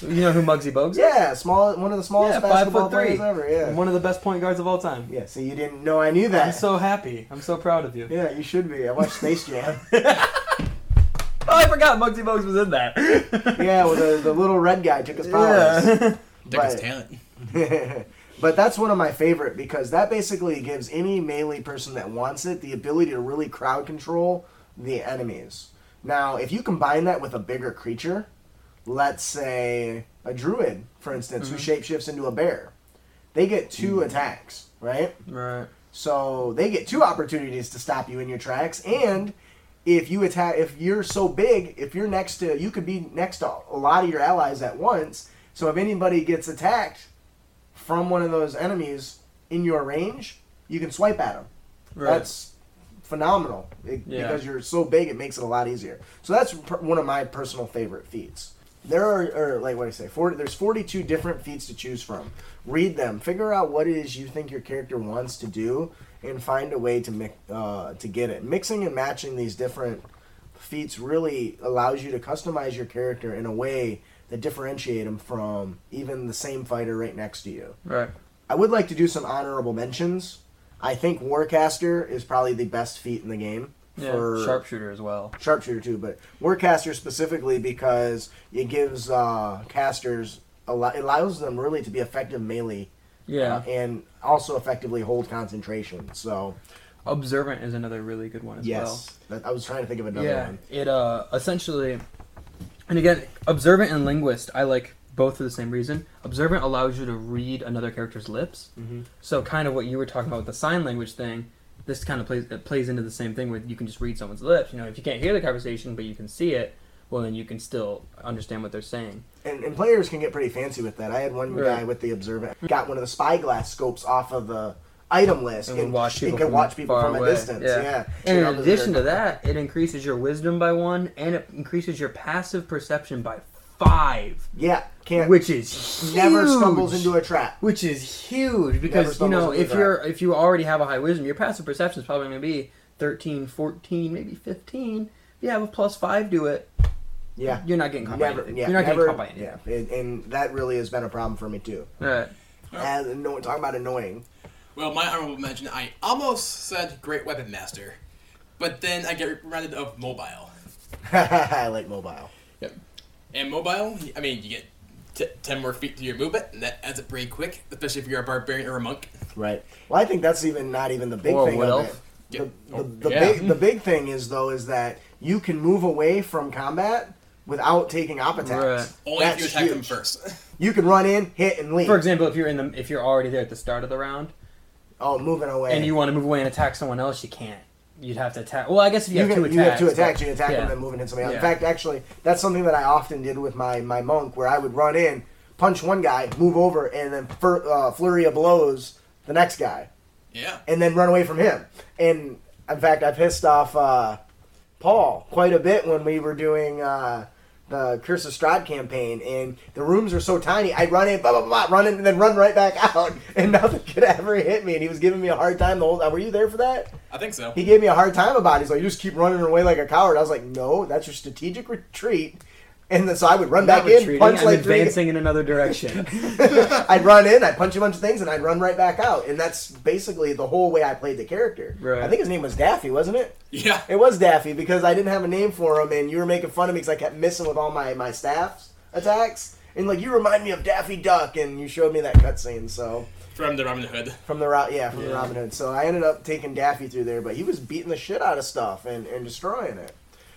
You know who Muggsy Bogues is? Yeah, small. One of the smallest Yeah, five basketball foot three. players ever. Yeah. One of the best point guards of all time. Yeah. So you didn't know I knew that. I'm so happy. I'm so proud of you. yeah, you should be. I watched Space Jam. Oh, I forgot Muggsy Bogues was in that. yeah, well, the, the little red guy took his powers. Yeah. Deck's Right. talent. but that's one of my favorite because that basically gives any melee person that wants it the ability to really crowd control the enemies. Now, if you combine that with a bigger creature, let's say a druid, for instance, who mm-hmm. shapeshifts into a bear, they get 2 mm. attacks, right? right. So they get two opportunities to stop you in your tracks, and if you attack, if you're so big, if you're next to, you could be next to a lot of your allies at once. So if anybody gets attacked from one of those enemies in your range, you can swipe at them. Right. That's phenomenal It- Yeah. because you're so big. It makes it a lot easier. So that's per- one of my personal favorite feats. There are, or like what I say? 40, there's 42 different feats to choose from. Read them. Figure out what it is you think your character wants to do, and find a way to mix, uh, to get it. Mixing and matching these different feats really allows you to customize your character in a way that differentiate them from even the same fighter right next to you. Right. I would like to do some honorable mentions. I think Warcaster is probably the best feat in the game Yeah. for Sharpshooter as well. sharpshooter too, but Warcaster specifically because it gives uh, casters a lot. It allows them really to be effective melee, Yeah. uh, and also effectively hold concentration. So Observant is another really good one as well. yes, I was trying to think of another yeah, one. it uh essentially, and again, observant and linguist, I like both for the same reason. Observant allows you to read another character's lips, Mm-hmm. so kind of what you were talking about with the sign language thing. This kind of plays it plays into the same thing where you can just read someone's lips. You know, if you can't hear the conversation but you can see it, well then you can still understand what they're saying. And, and players can get pretty fancy with that. I had one Right. guy with the observant got one of the spyglass scopes off of the item list And and, would watch and people could from watch people far from away. a distance. Yeah. Yeah. And in Shit, I was addition to that, it increases your wisdom by one, and it increases your passive perception by five, yeah, can't which is huge. never stumbles into a trap. which is huge because you know if you're if you already have a high wisdom your passive perception is probably going to be 13 14 maybe 15 if you have a plus 5 to it Yeah. you're not getting caught by anything yeah, you're not never, getting caught by anything yeah, and, and that really has been a problem for me too. right And anno- talking about annoying, Well, my honorable mention, I almost said Great Weapon Master, but then I get reminded of Mobile. I like mobile. Yep. And Mobile, I mean, you get t- 10 more feet to your movement, and that adds up pretty quick, especially if you're a barbarian or a monk. Right. Well, I think that's even not even the big Or thing wood of elf. it. Yeah. The, the, Oh, the yeah. big the big thing is though is that you can move away from combat without taking op attacks. Right. Only That's if you attack them first. You can run in, hit, and leave. for example if you're in the if you're already there at the start of the round oh, moving away. and you want to move away and attack someone else you can't you'd have to attack well i guess if you, you, have can, two you have attacks two attacks. but- You can attack yeah. them and move into somebody else. Yeah. In fact, actually, that's something that I often did with my my monk, where I would run in, punch one guy, move over, and then fur, uh, flurry of blows the next guy. yeah. and then run away from him. And in fact, I pissed off uh, Paul quite a bit when we were doing uh, Uh, the Curse of Strahd campaign, and the rooms were so tiny. I'd run in, blah blah blah, run in, and then run right back out, and nothing could ever hit me. And he was giving me a hard time the whole time. Were you there for that? I think so. He gave me a hard time about it. He's like, "You just keep running away like a coward." I was like, "No, that's your strategic retreat." And then, so I would run Not back in, retreating, punch I'm like three. advancing in another direction. I'd run in, I'd punch a bunch of things, and I'd run right back out. And that's basically the whole way I played the character. Right. I think his name was Daffy, wasn't it? Yeah. It was Daffy because I didn't have a name for him, and you were making fun of me because I kept missing with all my my staff's attacks. And like you remind me of Daffy Duck, and you showed me that cutscene. So From the Robin Hood. from the Ro- yeah from the Robin Hood. So I ended up taking Daffy through there, but he was beating the shit out of stuff and and destroying it.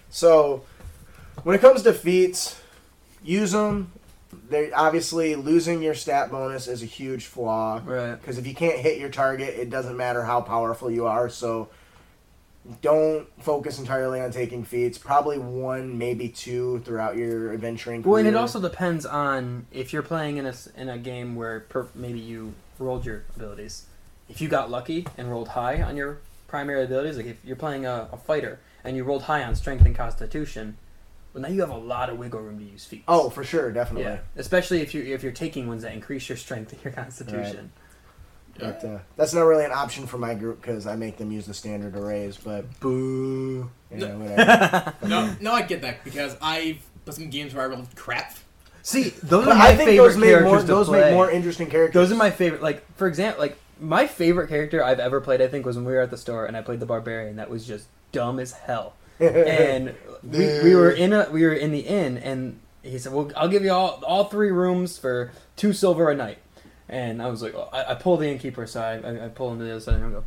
So when it comes to feats, use them. They obviously losing your stat bonus is a huge flaw. right. Because if you can't hit your target, it doesn't matter how powerful you are. So don't focus entirely on taking feats. Probably one, maybe two throughout your adventuring career. Well, and it also depends on if you're playing in a in a game where per, maybe you rolled your abilities. If you got lucky and rolled high on your primary abilities, like if you're playing a, a fighter and you rolled high on strength and constitution, well, now you have a lot of wiggle room to use feats. Oh, for sure, definitely. yeah, especially if you if you're taking ones that increase your strength and your constitution. Right. But uh, that's not really an option for my group because I make them use the standard arrays. But Boo. yeah, No. whatever. No, no, I get that because I've put some games where I rolled crap. See, those But are my I think favorite those make characters more to those play. make more interesting characters. Those are my favorite. Like for example, like my favorite character I've ever played. I think was when we were at the store and I played the barbarian. That was just dumb as hell. And we, we were in a we were in the inn and he said, "Well, I'll give you all all three rooms for two silver a night." And I was like, oh, I, I pull the innkeeper aside. I, I pull him to the other side and I go,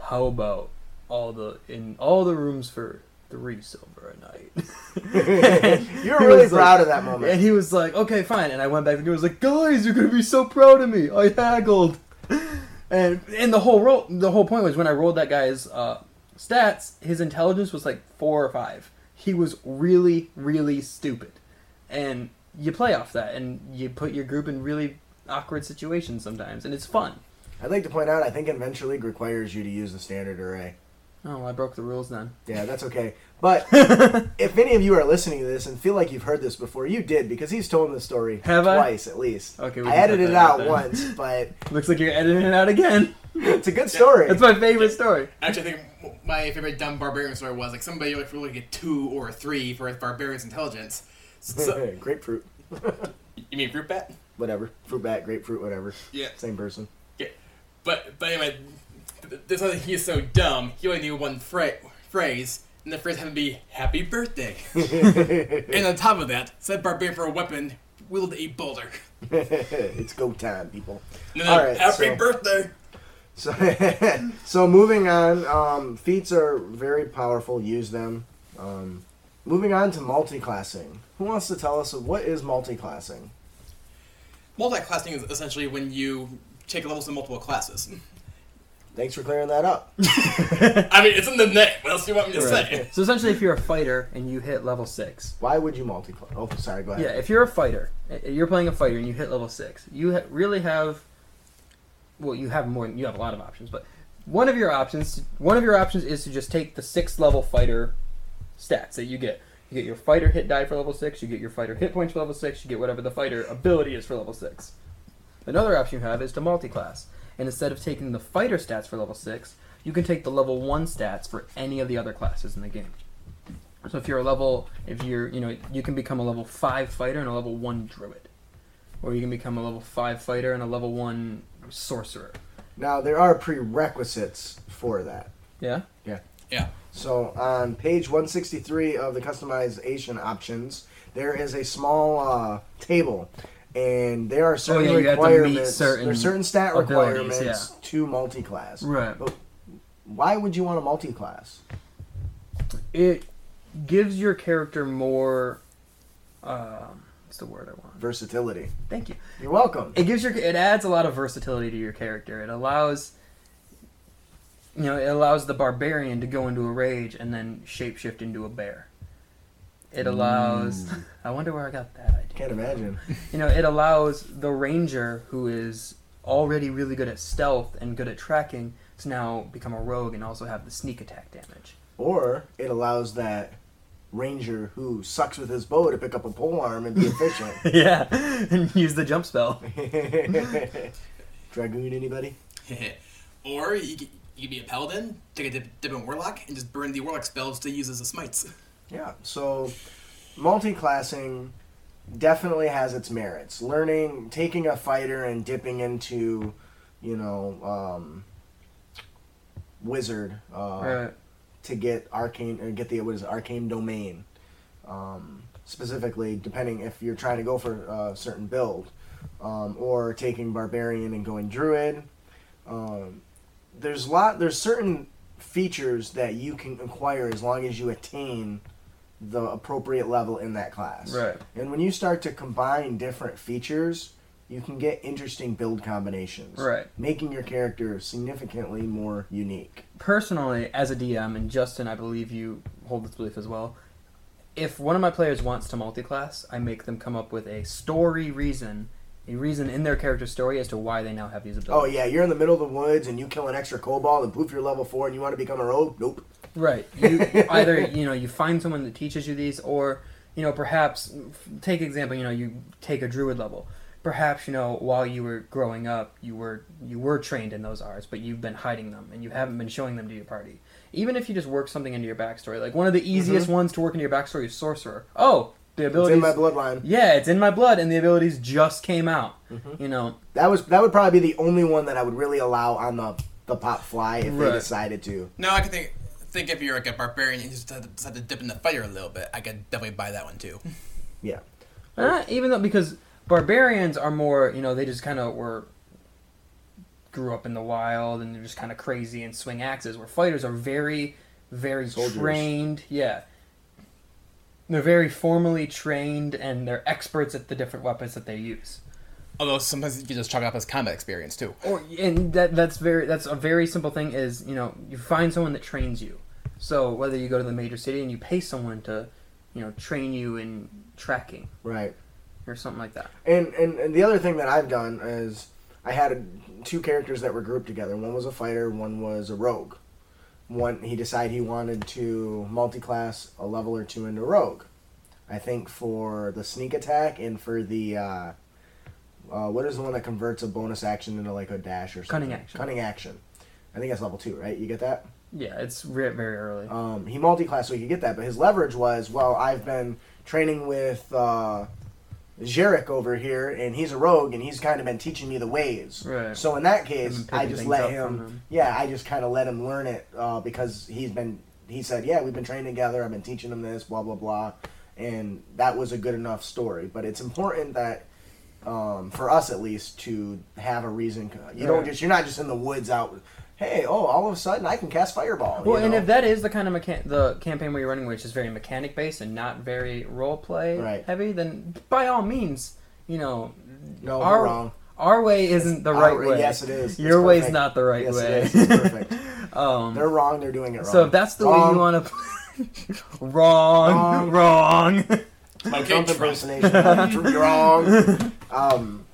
"How about all the in all the rooms for three silver a night?" You're really was like- proud of that moment. And he was like, "Okay, fine." And I went back and he was like, "Guys, you're gonna be so proud of me. I haggled." And and the whole ro- the whole point was when I rolled that guy's uh, stats, his intelligence was like four or five. He was really really stupid, and you play off that, and you put your group in really awkward situations sometimes, and it's fun. I'd like to point out, I think Adventure League requires you to use the standard array. Oh, I broke the rules then. Yeah, that's okay. But if any of you are listening to this and feel like you've heard this before, you did because he's told the story Have I? twice at least. Okay, we I edited it out out then. once, but Looks like you're editing it out again. it's a good story. That's my favorite story. Actually, I think my favorite dumb barbarian story was like somebody like really get two or a three for a barbarian's intelligence. So, grapefruit, you mean fruit bat? whatever. Fruit bat, grapefruit, whatever. Yeah. Same person. Yeah, But but anyway, th- this other he is so dumb. He only knew one fra- phrase, and the phrase had to be "Happy Birthday." and on top of that, said barbarian for a weapon wielded a boulder. it's go time, people. Then All right, Happy so- Birthday. So, so moving on, um, feats are very powerful. Use them. Um, moving on to multi-classing. Who wants to tell us what is multi-classing? Multi-classing is essentially when you take levels in multiple classes. Thanks for clearing that up. I mean, it's in the name. What else do you want me to say? So essentially, if you're a fighter and you hit level six, Why would you multi-class? Oh, sorry. Go ahead. Yeah, if you're a fighter, uh, you're playing a fighter and you hit level six, you ha- really have. Well, you have more. You have a lot of options, but one of your options, one of your options is to just take the sixth level fighter stats that you get. You get your fighter hit die for level six. You get your fighter hit points for level six. You get whatever the fighter ability is for level six. Another option you have is to multi-class, and instead of taking the fighter stats for level six, you can take the level one stats for any of the other classes in the game. So if you're a level, if you're, you know, you can become a level five fighter and a level one druid, or you can become a level five fighter and a level one sorcerer. Now there are prerequisites for that. Yeah. Yeah. Yeah. So on page 163 of the customization options, there is a small uh, table, and there are certain Oh, yeah, you have to meet requirements. certain There's certain stat requirements to multi-class. Right. But why would you want a multi-class? It gives your character more. Um, what's the word I want? Versatility. Thank you. You're welcome. It gives your. It adds a lot of versatility to your character. It allows. You know, it allows the barbarian to go into a rage and then shapeshift into a bear. It allows. Mm. I wonder where I got that idea. Can't imagine. You know, it allows the ranger who is already really good at stealth and good at tracking to now become a rogue and also have the sneak attack damage. Or it allows that ranger who sucks with his bow to pick up a pole arm and be efficient. yeah, and use the jump spell. Dragoon, anybody? or you could, you could be a paladin, take a dip, dip in warlock, and just burn the warlock spells to use as a smites. Yeah. So, multi-classing definitely has its merits. Learning, taking a fighter and dipping into, you know, um, wizard uh, Right. to get arcane or get the what is it, arcane domain. Um, specifically, depending if you're trying to go for a certain build, um, or taking barbarian and going druid. Um, there's lot. There's certain features that you can acquire as long as you attain the appropriate level in that class. Right. And when you start to combine different features, you can get interesting build combinations. Right. Making your character significantly more unique. Personally, as a DM, and Justin, I believe you hold this belief as well. If one of my players wants to multi-class, I make them come up with a story reason, a reason in their character story as to why they now have these abilities. Oh yeah, you're in the middle of the woods and you kill an extra kobold and poof, you're level four and you want to become a rogue. Nope. Right. You either you know you find someone that teaches you these, or you know perhaps take example. You know you take a druid level. Perhaps you know while you were growing up, you were you were trained in those arts, but you've been hiding them and you haven't been showing them to your party. Even if you just work something into your backstory, like one of the easiest ones to work into your backstory is sorcerer. Oh, the Mm-hmm. It's abilities. in my bloodline. yeah, it's in my blood, and the abilities just came out. Mm-hmm. You know, That was that would probably be the only one that I would really allow on the the pop fly if Right. they decided to. No, I can think think if you're like a barbarian and you just decide to, decide to dip in the fire a little bit, I could definitely buy that one too. Yeah. Uh, even though because barbarians are more, you know, they just kind of were grew up in the wild and they're just kind of crazy and swing axes. Where fighters are very, very Soldiers. trained. Yeah, they're very formally trained and they're experts at the different weapons that they use. Although sometimes you can just chalk it up as combat experience too. Or and that that's very that's a very simple thing is you know you find someone that trains you. So whether you go to the major city and you pay someone to, you know, train you in tracking Right. or something like that. And, and and the other thing that I've done is I had two characters that were grouped together. One was a fighter, one was a rogue. One he decided he wanted to multi-class a level or two into rogue. I think for the sneak attack and for the uh, uh, what is the one that converts a bonus action into like a dash or something? Cunning action. Cunning action. I think that's level two, right? You get that? Yeah, it's re- very early. Um, he multi-classed so he could get that, but his leverage was, well, I've been training with uh, Jarek over here, and he's a rogue, and he's kind of been teaching me the ways. Right. So in that case, I just let him, him. Yeah, I just kind of let him learn it uh, because he's been. He said, "Yeah, we've been training together. I've been teaching him this, blah blah blah," and that was a good enough story. But it's important that. Um, for us at least to have a reason you don't Right. just you're not just in the woods out hey oh all of a sudden i can cast fireball Well, you and if that is the kind of mechan- the campaign where you're running, which is very mechanic based and not very role play Right. heavy, then by all means, you know, No, our we're wrong. our way isn't the right way- way. yes, it is. Your way's perfect. not the right Yes, way. is. It's perfect. um, They're wrong. They're doing it wrong. so if that's the way you want to, wrong, wrong. Okay, Trump Trump. impersonation. Wrong. Um,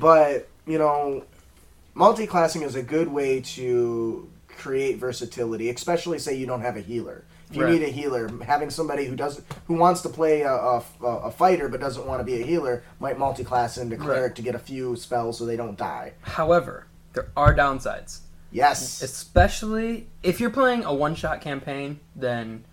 but you know, multi-classing is a good way to create versatility, especially say you don't have a healer. If you Right. need a healer, having somebody who doesn't who wants to play a, a, a fighter but doesn't want to be a healer might multi-class into cleric Right. to get a few spells so they don't die. However, there are downsides. Yes. especially if you're playing a one-shot campaign then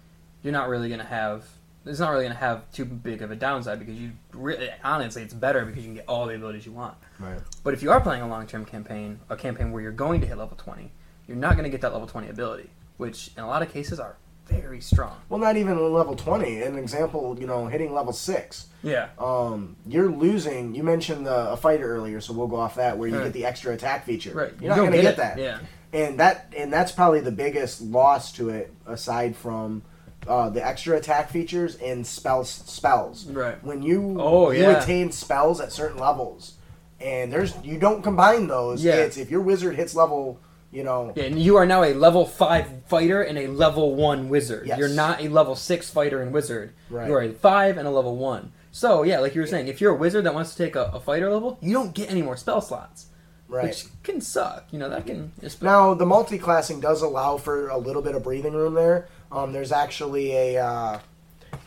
you're not really going to have it's not really going to have too big of a downside because you really honestly it's better because you can get all the abilities you want Right. but if you are playing a long-term campaign a campaign where you're going to hit level 20 you're not going to get that level 20 ability which in a lot of cases are very strong Well, not even a level twenty. An example, you know, hitting level six. yeah um, you're losing. You mentioned the, a fighter earlier, so we'll go off that where you Right. get the extra attack feature. right You're not You going don't to get, it. that. yeah And that and that's probably the biggest loss to it, aside from uh, the extra attack features and spells. Spells. Right. When you Oh, you yeah. attain spells at certain levels, and there's you don't combine those. Yeah. It's if your wizard hits level, you know. Yeah, and you are now a level five fighter and a level one wizard. Yes. You're not a level six fighter and wizard. Right. You are a five and a level one. So yeah, like you were saying, if you're a wizard that wants to take a, a fighter level, you don't get any more spell slots, Right. which can suck. You know that can. Now, the multi-classing does allow for a little bit of breathing room there. Um, there's actually a uh,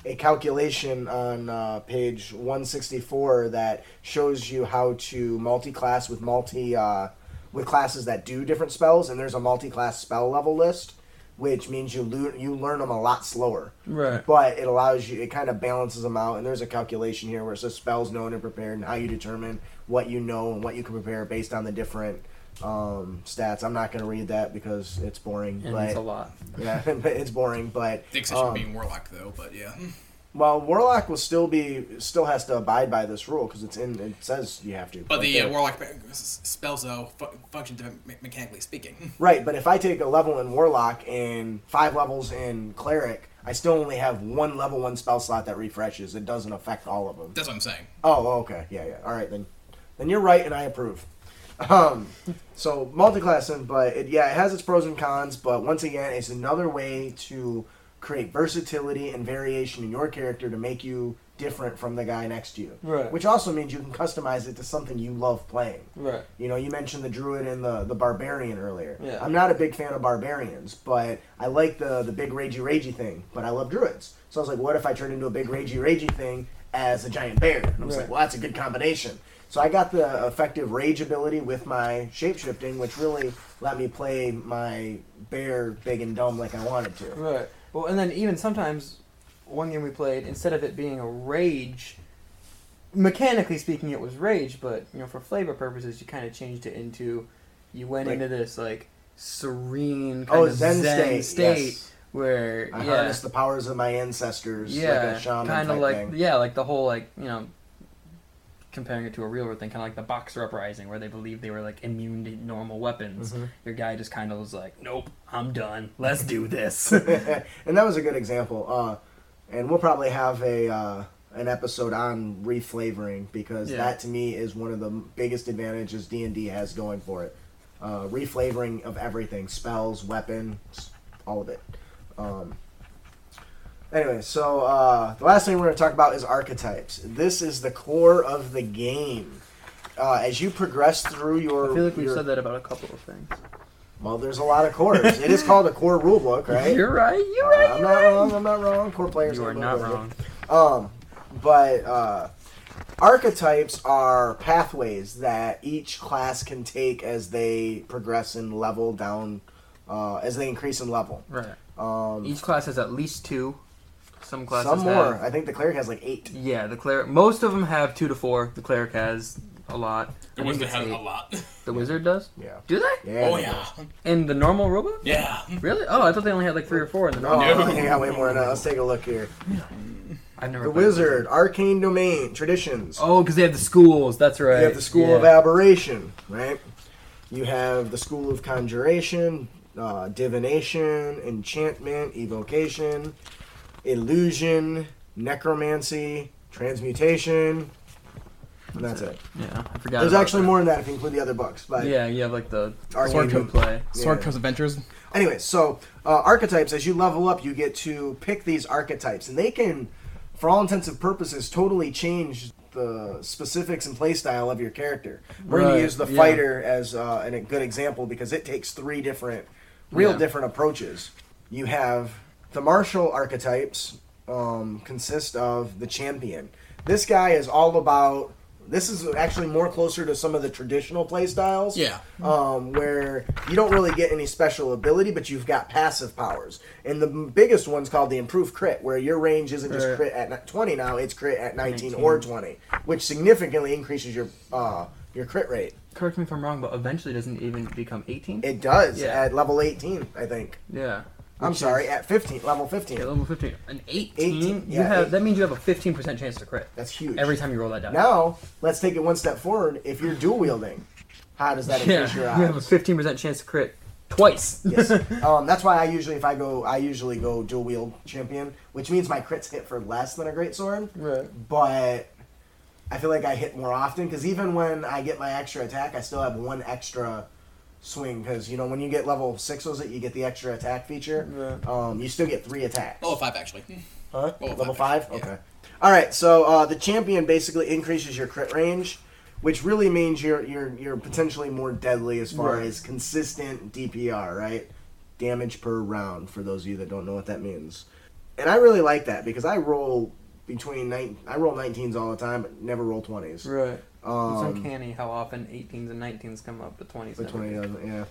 a calculation on uh, page 164 that shows you how to multi-class with multi uh, with classes that do different spells, and there's a multi-class spell level list, which means you lo- you learn them a lot slower. Right. But it allows you, it kind of balances them out, and there's a calculation here where it says spells known and prepared, and how you determine what you know and what you can prepare based on the different um, stats. I'm not going to read that because it's boring. And but it's a lot. yeah, it's boring. But The exception um, being Warlock, though, but yeah. well, Warlock will still be still has to abide by this rule because it's in it says you have to. But right the uh. Warlock spells, though, fu- function to me- mechanically speaking. right, but if I take a level in Warlock and five levels in Cleric, I still only have one level one spell slot that refreshes. It doesn't affect all of them. That's what I'm saying. Oh, okay, yeah, yeah. All right, then, then you're right, and I approve. Um, so multi-classing, but it, yeah, it has its pros and cons. But once again, it's another way to create versatility and variation in your character to make you different from the guy next to you. Right. Which also means you can customize it to something you love playing. Right. You know, you mentioned the druid and the, the barbarian earlier. Yeah. I'm not a big fan of barbarians, but I like the the big ragey ragey thing. But I love druids, so I was like, what if I turned into a big ragey ragey thing as a giant bear? And I was Right. like, well, that's a good combination. So I got the effective rage ability with my shapeshifting, which really let me play my bear big and dumb like I wanted to. Right. Well, and then even sometimes, one game we played, instead of it being a rage, mechanically speaking, it was rage, but you know, for flavor purposes, you kind of changed it into, you went Like- into this like serene kind Oh, of Zen, zen, state. yes. where I yeah, harness the powers of my ancestors, like yeah, a shaman kind of like thing. yeah, like the whole like you know. Comparing it to a real world thing, kind of like the Boxer Uprising, where they believed they were like immune to normal weapons. Mhm. Your guy just kind of was like, "Nope, I'm done. Let's do this." and that was a good example. Uh, and we'll probably have a uh, an episode on reflavoring because Yeah. that to me is one of the biggest advantages D and D has going for it. Uh, reflavoring of everything, spells, weapons, all of it. Um, anyway, so uh, the last thing we're going to talk about is archetypes. This is the core of the game. Uh, as you progress through your, I feel like we've your- said that about a couple of things. well, there's a lot of cores. it is called a core rulebook, right? You're right. You're Uh, right. I'm you're not right. wrong. I'm not wrong. Core players. You are are not wrong. Um, but uh, archetypes are pathways that each class can take as they progress in level down, uh, as they increase in level. Right. Um, Each class has at least two. Some classes some more. have. I think the cleric has like eight. Yeah, the cleric. Most of them have two to four. The cleric has a lot. The I wizard has eight. a lot. The wizard does. Yeah. Do they? Yeah. oh, yeah. In the normal rulebook? Yeah. Really? Oh, I thought they only had like three or four in the normal. Oh, normal. they got way more than that. Let's take a look here. I've never. The played wizard, arcane domain, traditions. Oh, because they have the schools. That's right. You have the school yeah. of abjuration, right? You have the school of conjuration, uh, divination, enchantment, evocation, illusion, necromancy, transmutation, and that's it. Yeah, I forgot. There's about actually that. more than that if you include the other books. But Yeah, you have like the Arcane sword Doom. to play. Sword Yeah. Coast Adventures. Anyway, so uh, archetypes, as you level up, you get to pick these archetypes, and they can, for all intents and purposes, totally change the specifics and playstyle of your character. We're going to use the yeah. fighter as uh, an, a good example because it takes three different, real Yeah. different approaches. You have the martial archetypes um, consist of the champion. This guy is all about. This is actually more closer to some of the traditional playstyles Yeah. um, where you don't really get any special ability, but you've got passive powers. And the biggest one's called the improved crit, where your range isn't just crit at 20 now, it's crit at 19, 19. or 20, which significantly increases your uh, your crit rate. Correct me if I'm wrong, but eventually doesn't even become 18. It does Yeah. at level 18, I think. yeah. I'm sorry, at 15, level 15. Yeah, level 15. An 18. 18, you yeah, have eight- that means you have a 15% chance to crit That's huge. every time you roll that die. Now, let's take it one step forward. If you're dual wielding, how does that yeah, increase your odds? you have a 15% chance to crit twice. yes. Um, that's why I usually, if I go, I usually go dual wield champion, which means my crits hit for less than a great sword. right. but I feel like I hit more often because even when I get my extra attack, I still have one extra swing because you know when you get level six was it you get the extra attack feature. Right. Um, you still get three attacks. Level 5, actually. Huh? Level Level five, five. yeah. Okay. All right. So uh, the champion basically increases your crit range, which really means you're you're you're potentially more deadly as far Right. as consistent DPR, right? Damage per round. For those of you that don't know what that means. and I really like that because I roll between nine. I roll 19s all the time, but never roll 20s. Right. Um, it's uncanny how often 18s and 19s come up, but 20s But never 20 doesn't, yeah.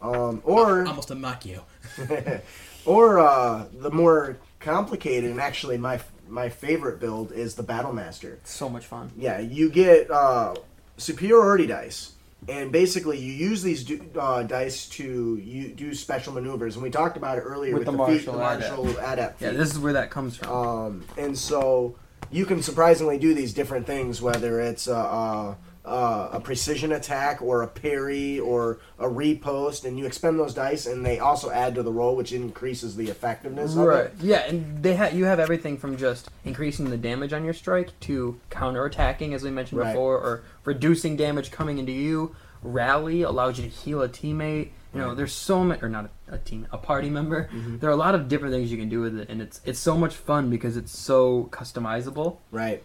Um, or Almost a Makio. or uh, the more complicated and actually my my favorite build is the Battle Master. So much fun. Yeah, you get uh, superiority dice, and basically you use these do, uh, dice to you do special maneuvers. And we talked about it earlier With with, the the, feat, the martial martial adept. Yeah, this is where that comes from. Um, and so you can surprisingly do these different things, whether it's a, a, a, precision attack or a parry or a riposte, and you expend those dice, and they also add to the roll, which increases the effectiveness of Right. it. Yeah, and they ha- you have everything from just increasing the damage on your strike to counterattacking, as we mentioned Right. before, or reducing damage coming into you. Rally allows you to heal a teammate. You know, there's so many, or not a, a team, a party member. Mm-hmm. There are a lot of different things you can do with it, and it's it's so much fun because it's so customizable. Right.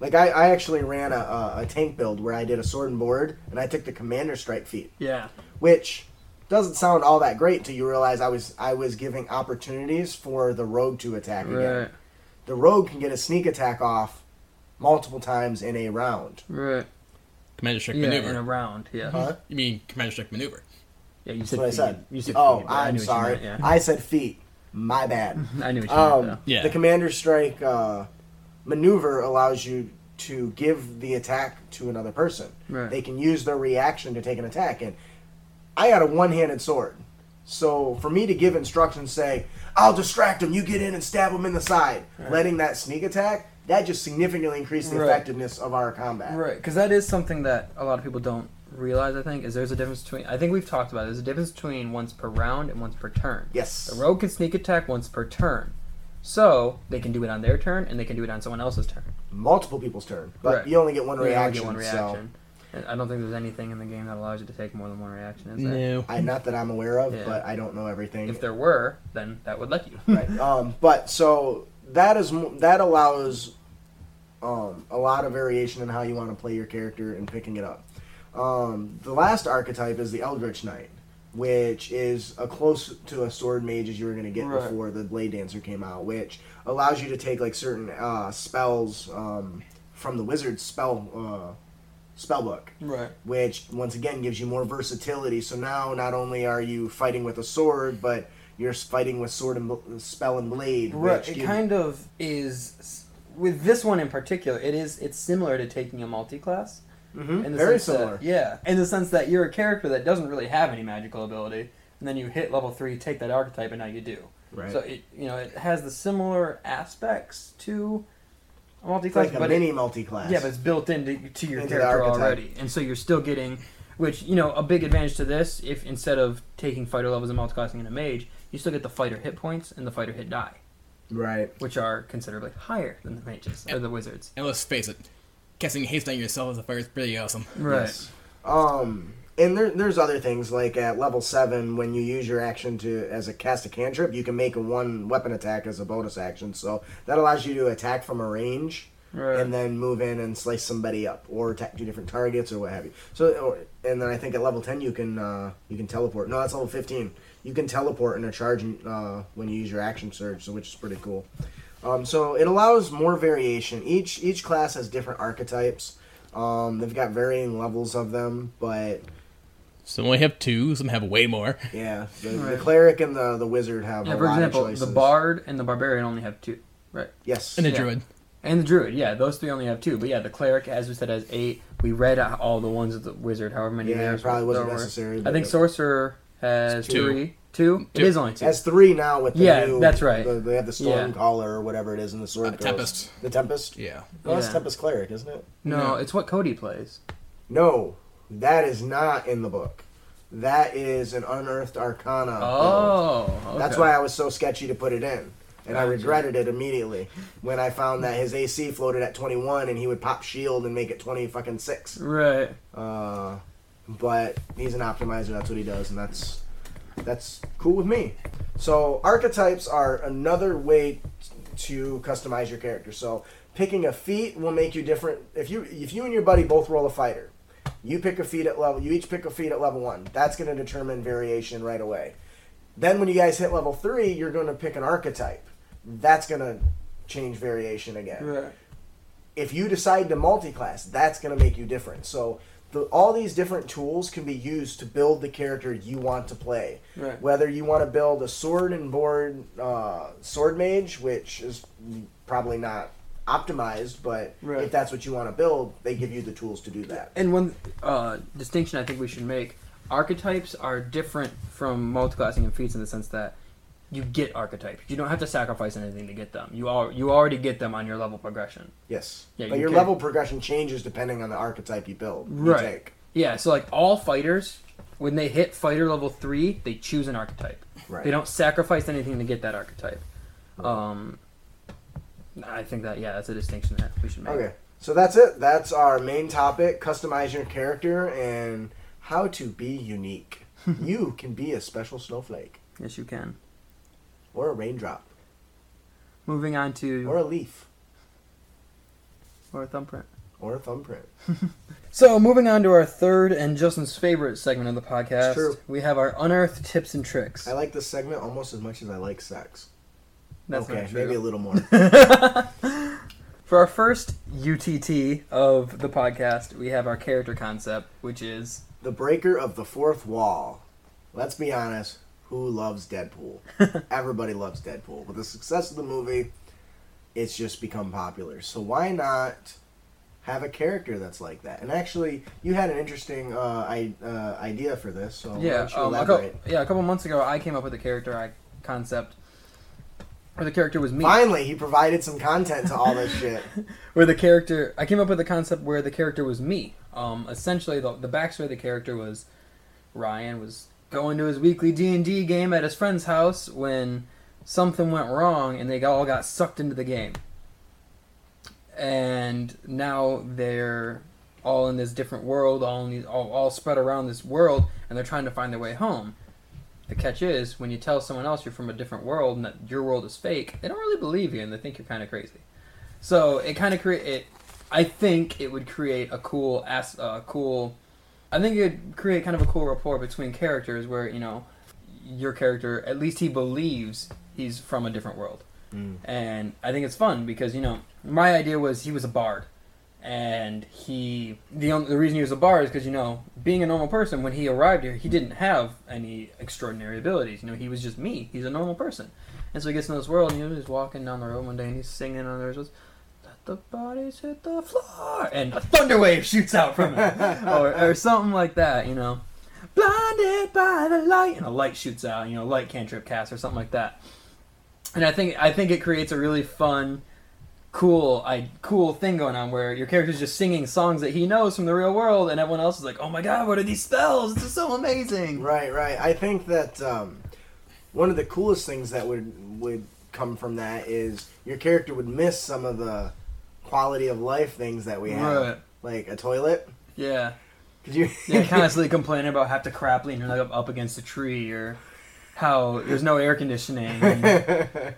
Like I, I actually ran a, a, a tank build where I did a sword and board, and I took the commander strike feat, Yeah. which doesn't sound all that great till you realize I was I was giving opportunities for the rogue to attack again. Right. The rogue can get a sneak attack off multiple times in a round. Right. Commander Strike Yeah, Maneuver. in a round. Yeah. Huh? You mean Commander Strike Maneuver? Yeah, you That's said what I said. You said oh, feet, I I'm knew what you sorry. meant, yeah. I said feet. My bad. I knew what you meant, Um, though. Yeah. The commander strike uh, maneuver allows you to give the attack to another person. Right. They can use their reaction to take an attack. And I got a one-handed sword, so for me to give instructions, say, "I'll distract him. You get in and stab him in the side," letting that sneak attack, that just significantly increased the Right. effectiveness of our combat. Right, because that is something that a lot of people don't realize. I think is there's a difference between. I think we've talked about it, there's a difference between once per round and once per turn. Yes. The rogue can sneak attack once per turn, so they can do it on their turn and they can do it on someone else's turn. Multiple people's turn, but Right. you only get one They only get reaction. one So reaction. And I don't think there's anything in the game that allows you to take more than one reaction. Is there? No. I not that I'm aware of, Yeah. but I don't know everything. If there were, then that would let you. right. Um, but so that is that allows um, a lot of variation in how you want to play your character and picking it up. Um, the last archetype is the Eldritch Knight, which is a close to a sword mage as you were going to get Right. before the Blade Dancer came out, which allows you to take like certain uh, spells um, from the wizard's spell uh, spell book Right. which once again gives you more versatility. So now not only are you fighting with a sword, but you're fighting with sword and bl- spell and blade. Right. Which It kind of is with this one in particular. It is. It's similar to taking a multi-class. Mhm, Mm-hmm. in the very sense that- similar. yeah, in the sense that you're a character that doesn't really have any magical ability, and then you hit level three, take that archetype, and now you do. Right. So it you know it has the similar aspects to a multi-class, like a but mini it, multi-class. yeah, but it's built into to your Into character already, and so you're still getting. Which you know a big advantage to this, if instead of taking fighter levels and multi-classing in a mage, you still get the fighter hit points and the fighter hit die, right. which are considerably higher than the mages or the wizards. And let's face it, casting haste on yourself as a fire is pretty awesome. Yes. Um, and there, there's other things like at level seven, when you use your action to as a cast a cantrip, you can make a one weapon attack as a bonus action. So that allows you to attack from a range Right. and then move in and slice somebody up or attack two different targets or what have you. So, or, and then I think at level ten you can uh, you can teleport. No, that's level fifteen. You can teleport in a charge uh, when you use your action surge, so which is pretty cool. Um, so it allows more variation. Each each class has different archetypes. Um, they've got varying levels of them, but Some only have two, some have way more. yeah, the, the cleric and the the wizard have Yeah, a for lot example, of the bard and the barbarian only have two. Right. yes, And a Yeah. druid. And the druid, yeah, those three only have two. But yeah, the cleric, as we said, has eight. We read all the ones of the wizard, however many yeah, there it probably wasn't were. necessary. I think sorcerer has Two. three. Two? It Two. is only two. has three now with the Yeah, new, that's right. The, they have the storm Yeah. caller or whatever it is in the sword. Uh, Ghost. Tempest. The Tempest. Yeah. No, that's Yeah. Tempest cleric, isn't it? no, No. it's what Cody plays. No, that is not in the book. That is an unearthed arcana. build. Oh, okay. That's why I was so sketchy to put it in. And I Gotcha. regretted it immediately when I found that his AC floated at 21 and he would pop shield and make it 20 fucking 6. Right. Uh, but he's an optimizer, that's what he does, and that's that's cool with me. So archetypes are another way to customize your character. So picking a feat will make you different. If you if you and your buddy both roll a fighter, you pick a feat at level. You each pick a feat at level one. That's going to determine variation right away. Then when you guys hit level three, you're going to pick an archetype. that's gonna change variation again. Right. If you decide to multi-class, that's gonna make you different. So the, all these different tools can be used to build the character you want to play. Right. Whether you want to build a sword and board uh, sword mage, which is probably not optimized, but Right. if that's what you want to build, they give you the tools to do that. And one uh, distinction I think we should make: archetypes are different from multiclassing and feats in the sense that you get archetypes. You don't have to sacrifice anything to get them. You all you already get them on your level progression. Yes, Yeah, but you your can- level progression changes depending on the archetype you build. you Right. take. Yeah, so like all fighters, when they hit fighter level three, they choose an archetype. Right. They don't sacrifice anything to get that archetype. Um, I think that yeah, that's a distinction that we should make. Okay, so that's it. That's our main topic: customize your character and how to be unique. you can be a special snowflake, Yes, you can. Or a raindrop, Moving on to or a leaf, or a thumbprint. or a thumbprint. So moving on to our third and Justin's favorite segment of the podcast, true. we have our unearthed tips and tricks. I like this segment almost as much as I like sex. That's okay, not true. maybe a little more. For our first UTT of the podcast, we have our character concept, which is the breaker of the fourth wall. Let's be honest. Who loves Deadpool? Everybody loves Deadpool. With the success of the movie, it's just become popular. So why not have a character that's like that? And actually, you had an interesting uh, I, uh, idea for this. So yeah, um, a couple, yeah. A couple months ago, I came up with a character I, concept, where the character was me. Finally, he provided some content to all this shit. Where the character, I came up with a concept where the character was me. Um, essentially, the the backstory of the character was Ryan was going to his weekly D and D game at his friend's house when something went wrong and they all got sucked into the game. And now they're all in this different world, all in these, all, all spread around this world, and they're trying to find their way home. The catch is, when you tell someone else you're from a different world and that your world is fake, they don't really believe you and they think you're kind of crazy. So it kind of create it. I think it would create a cool ass, uh, cool. I think it would create kind of a cool rapport between characters where you know your character at least he believes he's from a different world, Mm. and I think it's fun because you know my idea was he was a bard, and he the only, the reason he was a bard is because you know being a normal person when he arrived here he didn't have any extraordinary abilities. You know he was just me. He's a normal person, and so he gets in this world. And, you know he's walking down the road one day and he's singing and there's this. The bodies hit the floor, and a thunder wave shoots out from it, or, or something like that. You know, blinded by the light, and a light shoots out. You know, light cantrip cast or something like that. And I think I think it creates a really fun, cool, I cool thing going on where your character's just singing songs that he knows from the real world, and everyone else is like, "Oh my god, what are these spells? This is so amazing!" Right, right. I think that um, one of the coolest things that would would come from that is your character would miss some of the quality of life things that we have, Right. like a toilet. Yeah, Could you? yeah, constantly complaining about have to crap leaning up, up against a tree or how there's no air conditioning. And,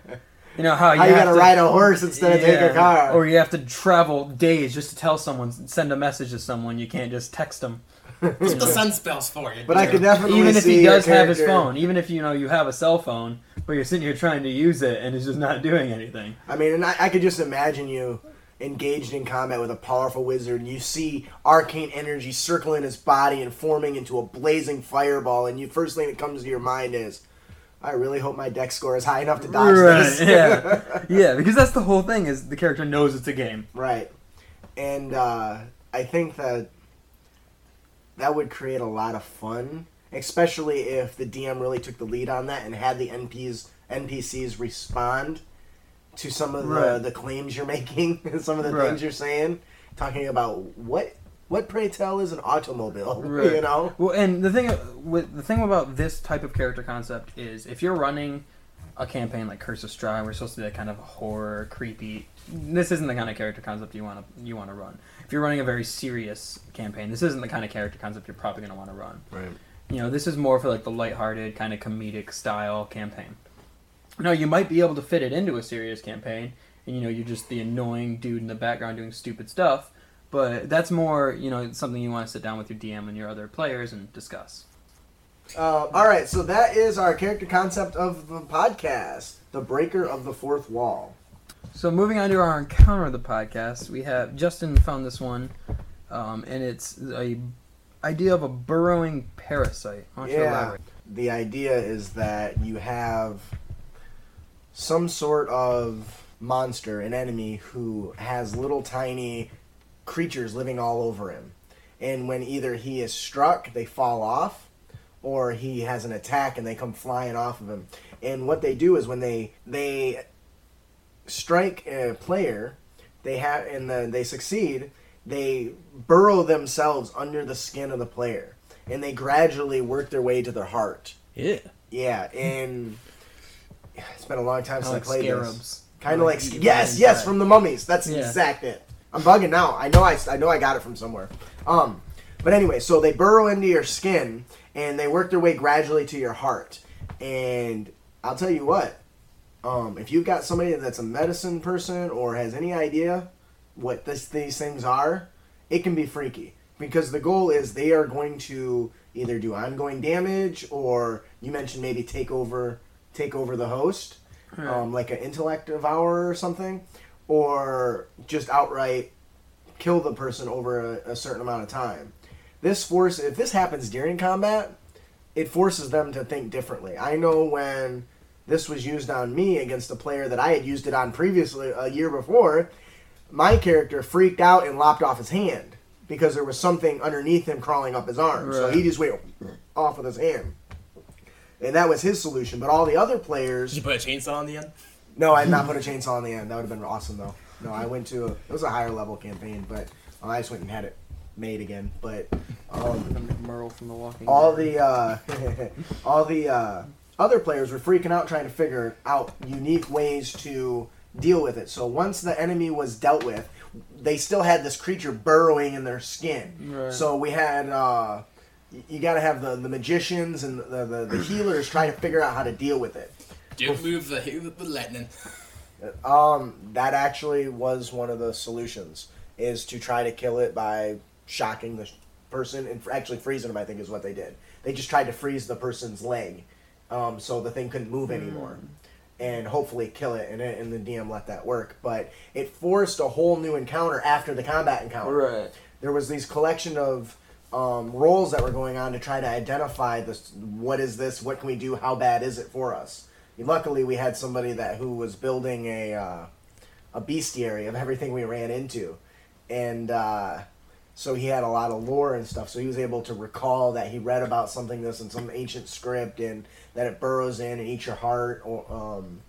you know how you, How you gotta to, ride a horse instead of take a car? or you have to travel days just to tell someone, send a message to someone. You can't just text them. That's what the sun spells for you. but I could definitely even if he your does have his phone, even if you know you have a cell phone, but you're sitting here trying to use it and it's just not doing anything. I mean, and I, I could just imagine you engaged in combat with a powerful wizard, and you see arcane energy circling his body and forming into a blazing fireball, and you first thing that comes to your mind is, I really hope my Dex score is high enough to dodge this. yeah, yeah, because that's the whole thing is the character knows it's a game. Right. And uh, I think that that would create a lot of fun, especially if the DM really took the lead on that and had the NPs NPCs respond to some of the, the claims you're making, some of the Right. things you're saying, talking about what what pray tell is an automobile, Right. you know? Well, and the thing with the thing about this type of character concept is if you're running a campaign like Curse of Strahd, we're supposed to be that kind of horror, creepy. This isn't the kind of character concept you want to you want to run. If you're running a very serious campaign, this isn't the kind of character concept you're probably going to want to run. Right. You know, this is more for like the lighthearted kind of comedic style campaign. Now, you might be able to fit it into a serious campaign, and you know, you're just the annoying dude in the background doing stupid stuff. But that's more, you know, something you want to sit down with your DM and your other players and discuss. Uh, all right, so that is our character concept of the podcast, the breaker of the fourth wall. So moving on to our encounter of the podcast, we have Justin found this one, um, and it's a idea of a burrowing parasite. Why don't you Yeah. elaborate? The idea is that you have some sort of monster, an enemy, who has little tiny creatures living all over him. And when either he is struck, they fall off, or he has an attack and they come flying off of him. And what they do is when they they strike a player, they have and they succeed, they burrow themselves under the skin of the player, and they gradually work their way to their heart. Yeah. Yeah, and it's been a long time since like I played this. scarabs. Kind of like, eat yes, yes, right. from the mummies. That's Yeah. exact it. I'm bugging now. I know I, I know I got it from somewhere. Um, but anyway, so they burrow into your skin and they work their way gradually to your heart. And I'll tell you what, um, if you've got somebody that's a medicine person or has any idea what this these things are, it can be freaky because the goal is they are going to either do ongoing damage or you mentioned maybe take over take over the host, um, like an intellect devour or something, or just outright kill the person over a, a certain amount of time. This force, if this happens during combat, it forces them to think differently. I know when this was used on me against a player that I had used it on previously a year before, my character freaked out and lopped off his hand because there was something underneath him crawling up his arm. So he just went off with his hand. And that was his solution. But all the other players Did you put a chainsaw on the end? no, I did not put a chainsaw on the end. That would have been awesome, though. No, I went to a, it was a higher level campaign, but I just went and had it made again. But um, Merle from The Walking all Dead. the uh, all the uh, other players were freaking out trying to figure out unique ways to deal with it. So once the enemy was dealt with, they still had this creature burrowing in their skin. Right. So we had uh, y- you got to have the, the magicians and the, the, the healers trying to figure out how to deal with it. Don't move the the lightning. Um, that actually was one of the solutions is to try to kill it by shocking the person and actually freezing them. I think is what they did. They just tried to freeze the person's leg, um, so the thing couldn't move anymore, and hopefully kill it. And, and the DM let that work, but it forced a whole new encounter after the combat encounter Right. there was these collection of um, roles that were going on to try to identify this. What is this? What can we do? How bad is it for us? Luckily, we had somebody that who was building a uh, a bestiary of everything we ran into, and uh, so he had a lot of lore and stuff. So he was able to recall that he read about something this in some ancient script, and that it burrows in and eats your heart. Or, um,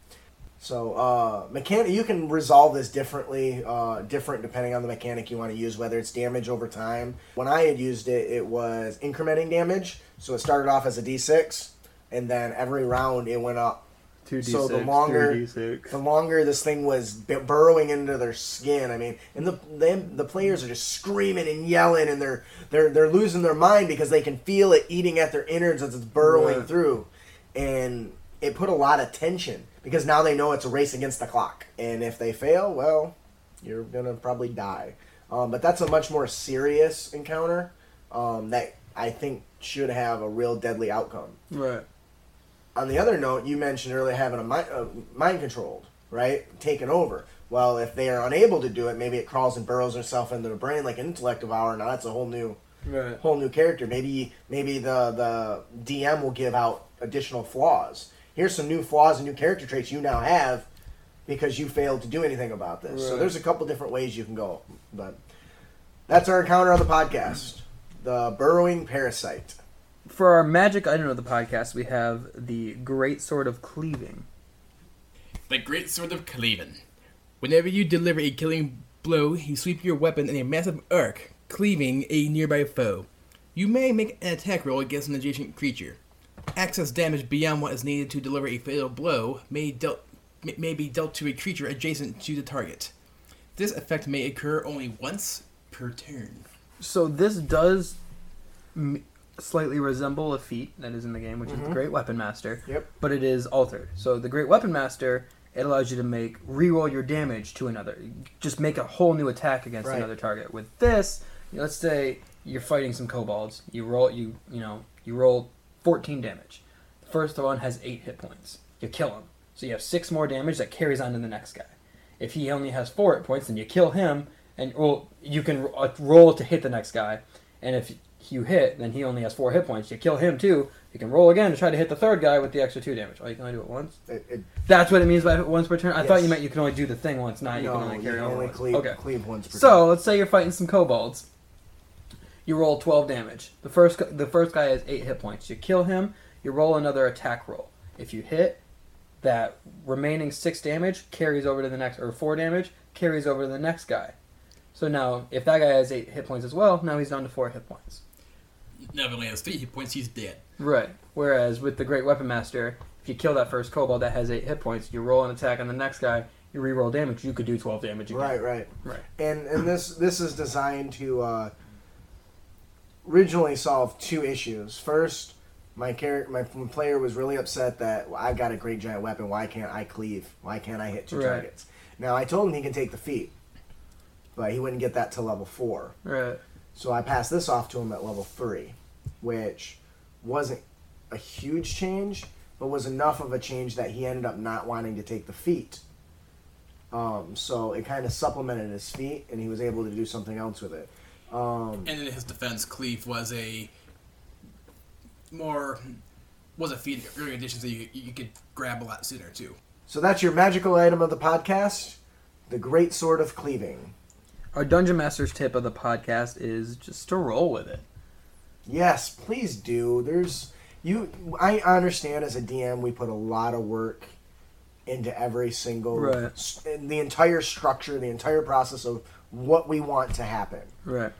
so uh, mechanic, you can resolve this differently, uh, different depending on the mechanic you want to use. Whether it's damage over time. When I had used it, it was incrementing damage. So it started off as a D6, and then every round it went up. Two d6. So the longer- The longer this thing was burrowing into their skin, I mean, and the them, the players are just screaming and yelling, and they're they're they're losing their mind because they can feel it eating at their innards as it's burrowing Right. through, and it put a lot of tension because now they know it's a race against the clock, and if they fail, well, you're gonna probably die. Um, but that's a much more serious encounter um, that I think should have a real deadly outcome Right. on the other note, you mentioned earlier having a mind, uh, mind controlled, right? Taken over. Well, if they are unable to do it, maybe it crawls and burrows itself into the brain like an intellect devour. Now that's a whole new, Right. whole new character. Maybe, maybe the the DM will give out additional flaws. Here's some new flaws and new character traits you now have because you failed to do anything about this. So there's a couple different ways you can go, but that's our encounter on the podcast: the burrowing parasite. For our magic item of the podcast, we have the Great Sword of Cleaving. The Great Sword of cleaving. Whenever you deliver a killing blow, you sweep your weapon in a massive arc, cleaving a nearby foe. You may make an attack roll against an adjacent creature. Excess damage beyond what is needed to deliver a fatal blow may, dealt, may- may be dealt to a creature adjacent to the target. This effect may occur only once per turn. So this does m- slightly resemble a feat that is in the game, which is the mm-hmm. Great Weapon Master. Yep. But it is altered. So the Great Weapon Master, it allows you to make re-roll your damage to another. Just make a whole new attack against Right. another target. With this, let's say you're fighting some kobolds. You roll you you know you roll 14 damage. The first one has 8 hit points. You kill him. So you have 6 more damage that carries on to the next guy. If he only has 4 hit points, then you kill him, and well, you can uh, roll to hit the next guy. And if you hit, then he only has 4 hit points. You kill him too. You can roll again to try to hit the third guy with the extra 2 damage. Oh, you can only do it once? It, it, That's what it means by once per turn? I thought you meant you can only do the thing once, not you no, can only you carry can on only once. cleave, Okay. cleave once per So let's say you're fighting some kobolds. You roll 12 damage. The first the first guy has eight hit points. You kill him. You roll another attack roll. If you hit, that remaining six damage carries over to the next, or four damage carries over to the next guy. So now, if that guy has eight hit points as well, now he's down to four hit points. Now if he has three hit points, he's dead. Right. Whereas with the Great Weapon Master, if you kill that first kobold that has eight hit points, you roll an attack on the next guy. You re-roll damage. You could do 12 damage again. Right, right, Right. And and this this is designed to uh, originally solve two issues. First, my character, my player was really upset that well, I've got a great giant weapon. Why can't I cleave? Why can't I hit two Right. targets? Now I told him he can take the feat, but he wouldn't get that to level four. Right. So I passed this off to him at level three, which wasn't a huge change, but was enough of a change that he ended up not wanting to take the feat. Um, so it kind of supplemented his feat, and he was able to do something else with it. Um, And in his defense, Cleave was a more was a feat earlier edition, so you, you could grab a lot sooner too. so that's your magical item of the podcast, the Great Sword of Cleaving. Our Dungeon Master's tip of the podcast is just to roll with it. Yes, please do. There's you. I understand as a DM, we put a lot of work into every single, Right. s- the entire structure, the entire process of what we want to happen. Right.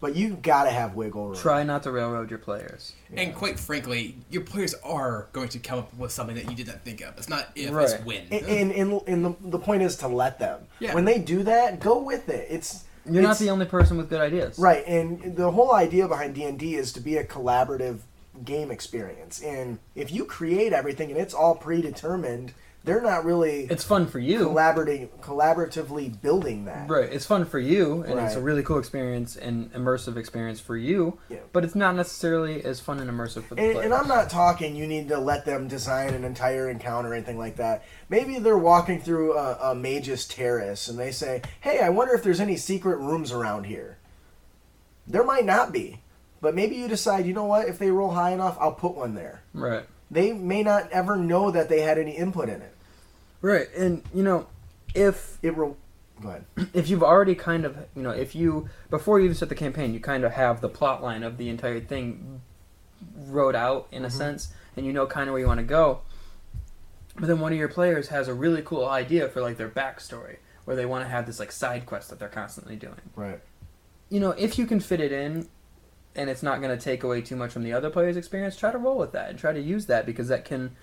But you've gotta have wiggle room. Try not to railroad your players. And quite frankly, your players are going to come up with something that you did not think of. It's not if, Right. it's when. And, and, and, and the, the point is to let them. Yeah. When they do that, go with it. It's You're not the only person with good ideas. Right, and the whole idea behind D and D is to be a collaborative game experience. And if you create everything and it's all predetermined, they're not really It's fun for you. collaborating, collaboratively building that. Right. It's fun for you, and it's a really cool experience and immersive experience for you. Yeah. But it's not necessarily as fun and immersive for the And, players. and I'm not talking you need to let them design an entire encounter or anything like that. Maybe they're walking through a, a mage's terrace and they say, "Hey, I wonder if there's any secret rooms around here." There might not be, but maybe you decide, you know what? If they roll high enough, I'll put one there. Right. They may not ever know that they had any input in it. Right. And you know, if It will, go ahead. if you've already kind of you know if you before you even start the campaign you kind of have the plot line of the entire thing wrote out in a mm-hmm. sense and you know kind of where you want to go but then one of your players has a really cool idea for like their backstory where they want to have this like side quest that they're constantly doing Right. you know if you can fit it in and it's not going to take away too much from the other player's experience try to roll with that and try to use that because that can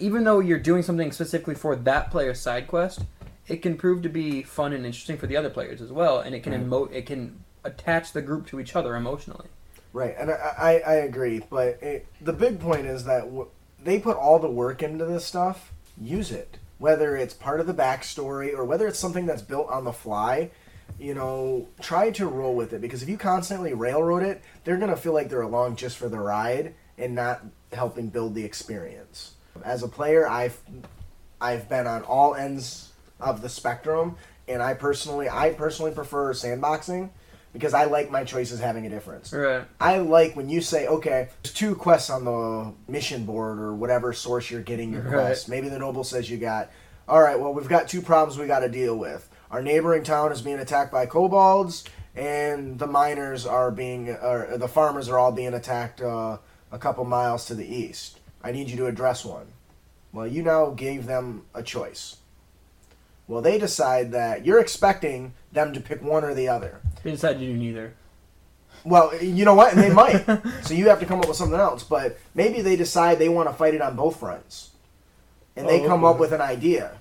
even though you're doing something specifically for that player's side quest it can prove to be fun and interesting for the other players as well and it can emo- it can attach the group to each other emotionally Right, and I, I, I agree, but it, the big point is that w- they put all the work into this stuff. Use it, whether it's part of the backstory or whether it's something that's built on the fly. You know, try to roll with it because if you constantly railroad it, they're gonna feel like they're along just for the ride and not helping build the experience. As a player, I've I've been on all ends of the spectrum, and I personally I personally prefer sandboxing because I like my choices having a difference. right I like when you say, okay, there's two quests on the mission board or whatever source you're getting your Right. quest. Maybe the noble says you got, all right, well, we've got two problems we got to deal with. Our neighboring town is being attacked by kobolds, and the miners are being, or the farmers are all being attacked uh, a couple miles to the east. I need you to address one. Well, you now gave them a choice. Well, they decide that you're expecting them to pick one or the other. they decided to do neither Well, you know what? And they might. so you have to come up with something else. But maybe they decide they want to fight it on both fronts. And they Oh, come okay. up with an idea.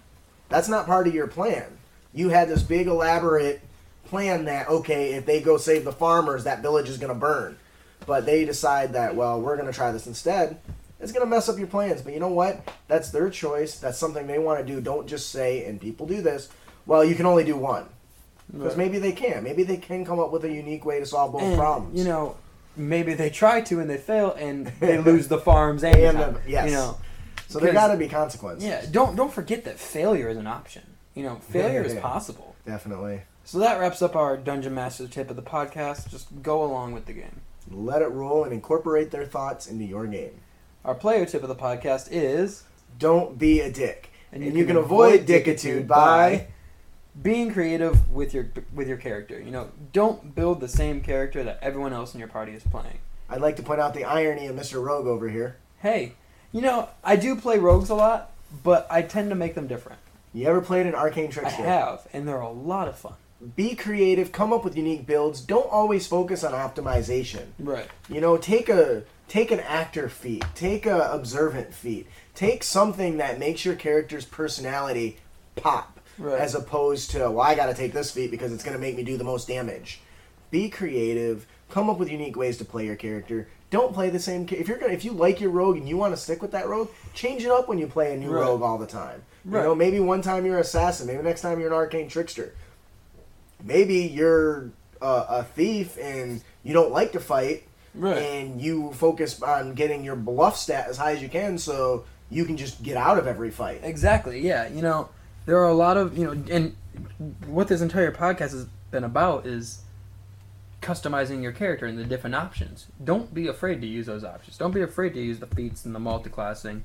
That's not part of your plan. You had this big elaborate plan that, okay, if they go save the farmers, that village is going to burn. But they decide that, well, we're going to try this instead. It's going to mess up your plans. But you know what? That's their choice. That's something they want to do. Don't just say, and people do this, well, you can only do one. Because Right. maybe they can. Maybe they can come up with a unique way to solve both And, problems. you know maybe they try to and they fail and they lose the farms and, And the yes. you know. So there got to be consequences. Yeah, don't don't forget that failure is an option. You know, failure is Yeah. possible. Definitely. So that wraps up our Dungeon Master tip of the podcast. Just go along with the game. Let it roll and incorporate their thoughts into your game. Our player tip of the podcast is Don't be a dick. And, you, can, avoid dickitude by being creative with your with your character. You know, don't build the same character that everyone else in your party is playing. I'd like to point out the irony of Mr. Rogue over here. Hey, you know, I do play rogues a lot, but I tend to make them different. You ever played an arcane I trickster? have, and they're a lot of fun. Be creative, come up with unique builds. Don't always focus on optimization. Right. You know, take a take an actor feat, take a observant feat, take something that makes your character's personality pop, Right. as opposed to well, I got to take this feat because it's going to make me do the most damage. Be creative, come up with unique ways to play your character. Don't play the same. If you're gonna, if you like your rogue and you want to stick with that rogue, change it up when you play a new Right. rogue all the time. Right. You know, maybe one time you're an assassin, maybe next time you're an arcane trickster. Maybe you're uh, a thief and you don't like to fight, Right. and you focus on getting your bluff stat as high as you can so you can just get out of every fight. Exactly. Yeah. You know, there are a lot of you know, and what this entire podcast has been about is customizing your character and the different options. Don't be afraid to use those options. Don't be afraid to use the feats and the multiclassing,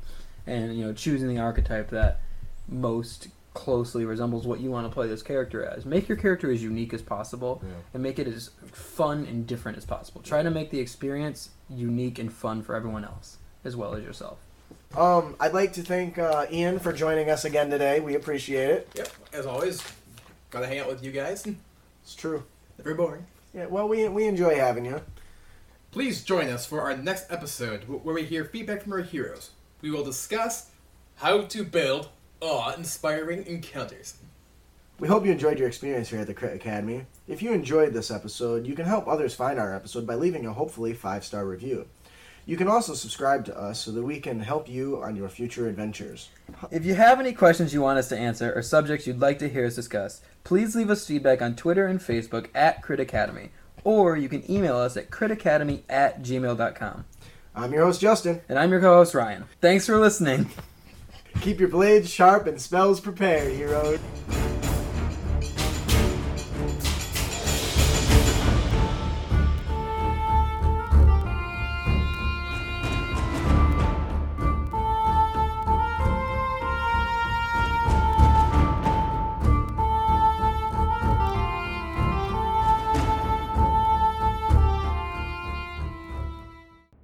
and you know, choosing the archetype that most closely resembles what you want to play this character as. Make your character as unique as possible, Yeah. and make it as fun and different as possible. Try to make the experience unique and fun for everyone else as well as yourself. Um, I'd like to thank uh, Ian for joining us again today. We appreciate it. Yep, as always, gotta hang out with you guys. It's true. Very boring. Yeah, well, we we enjoy having you. Please join us for our next episode where we hear feedback from our heroes. We will discuss how to build awe-inspiring encounters. We hope you enjoyed your experience here at the Crit Academy. If you enjoyed this episode, you can help others find our episode by leaving a hopefully five star review. You can also subscribe to us so that we can help you on your future adventures. If you have any questions you want us to answer or subjects you'd like to hear us discuss, please leave us feedback on Twitter and Facebook at Crit Academy, or you can email us at critacademy at gmail.com. I'm your host, Justin. And I'm your co host, Ryan. Thanks for listening. Keep your blades sharp and spells prepared, heroes.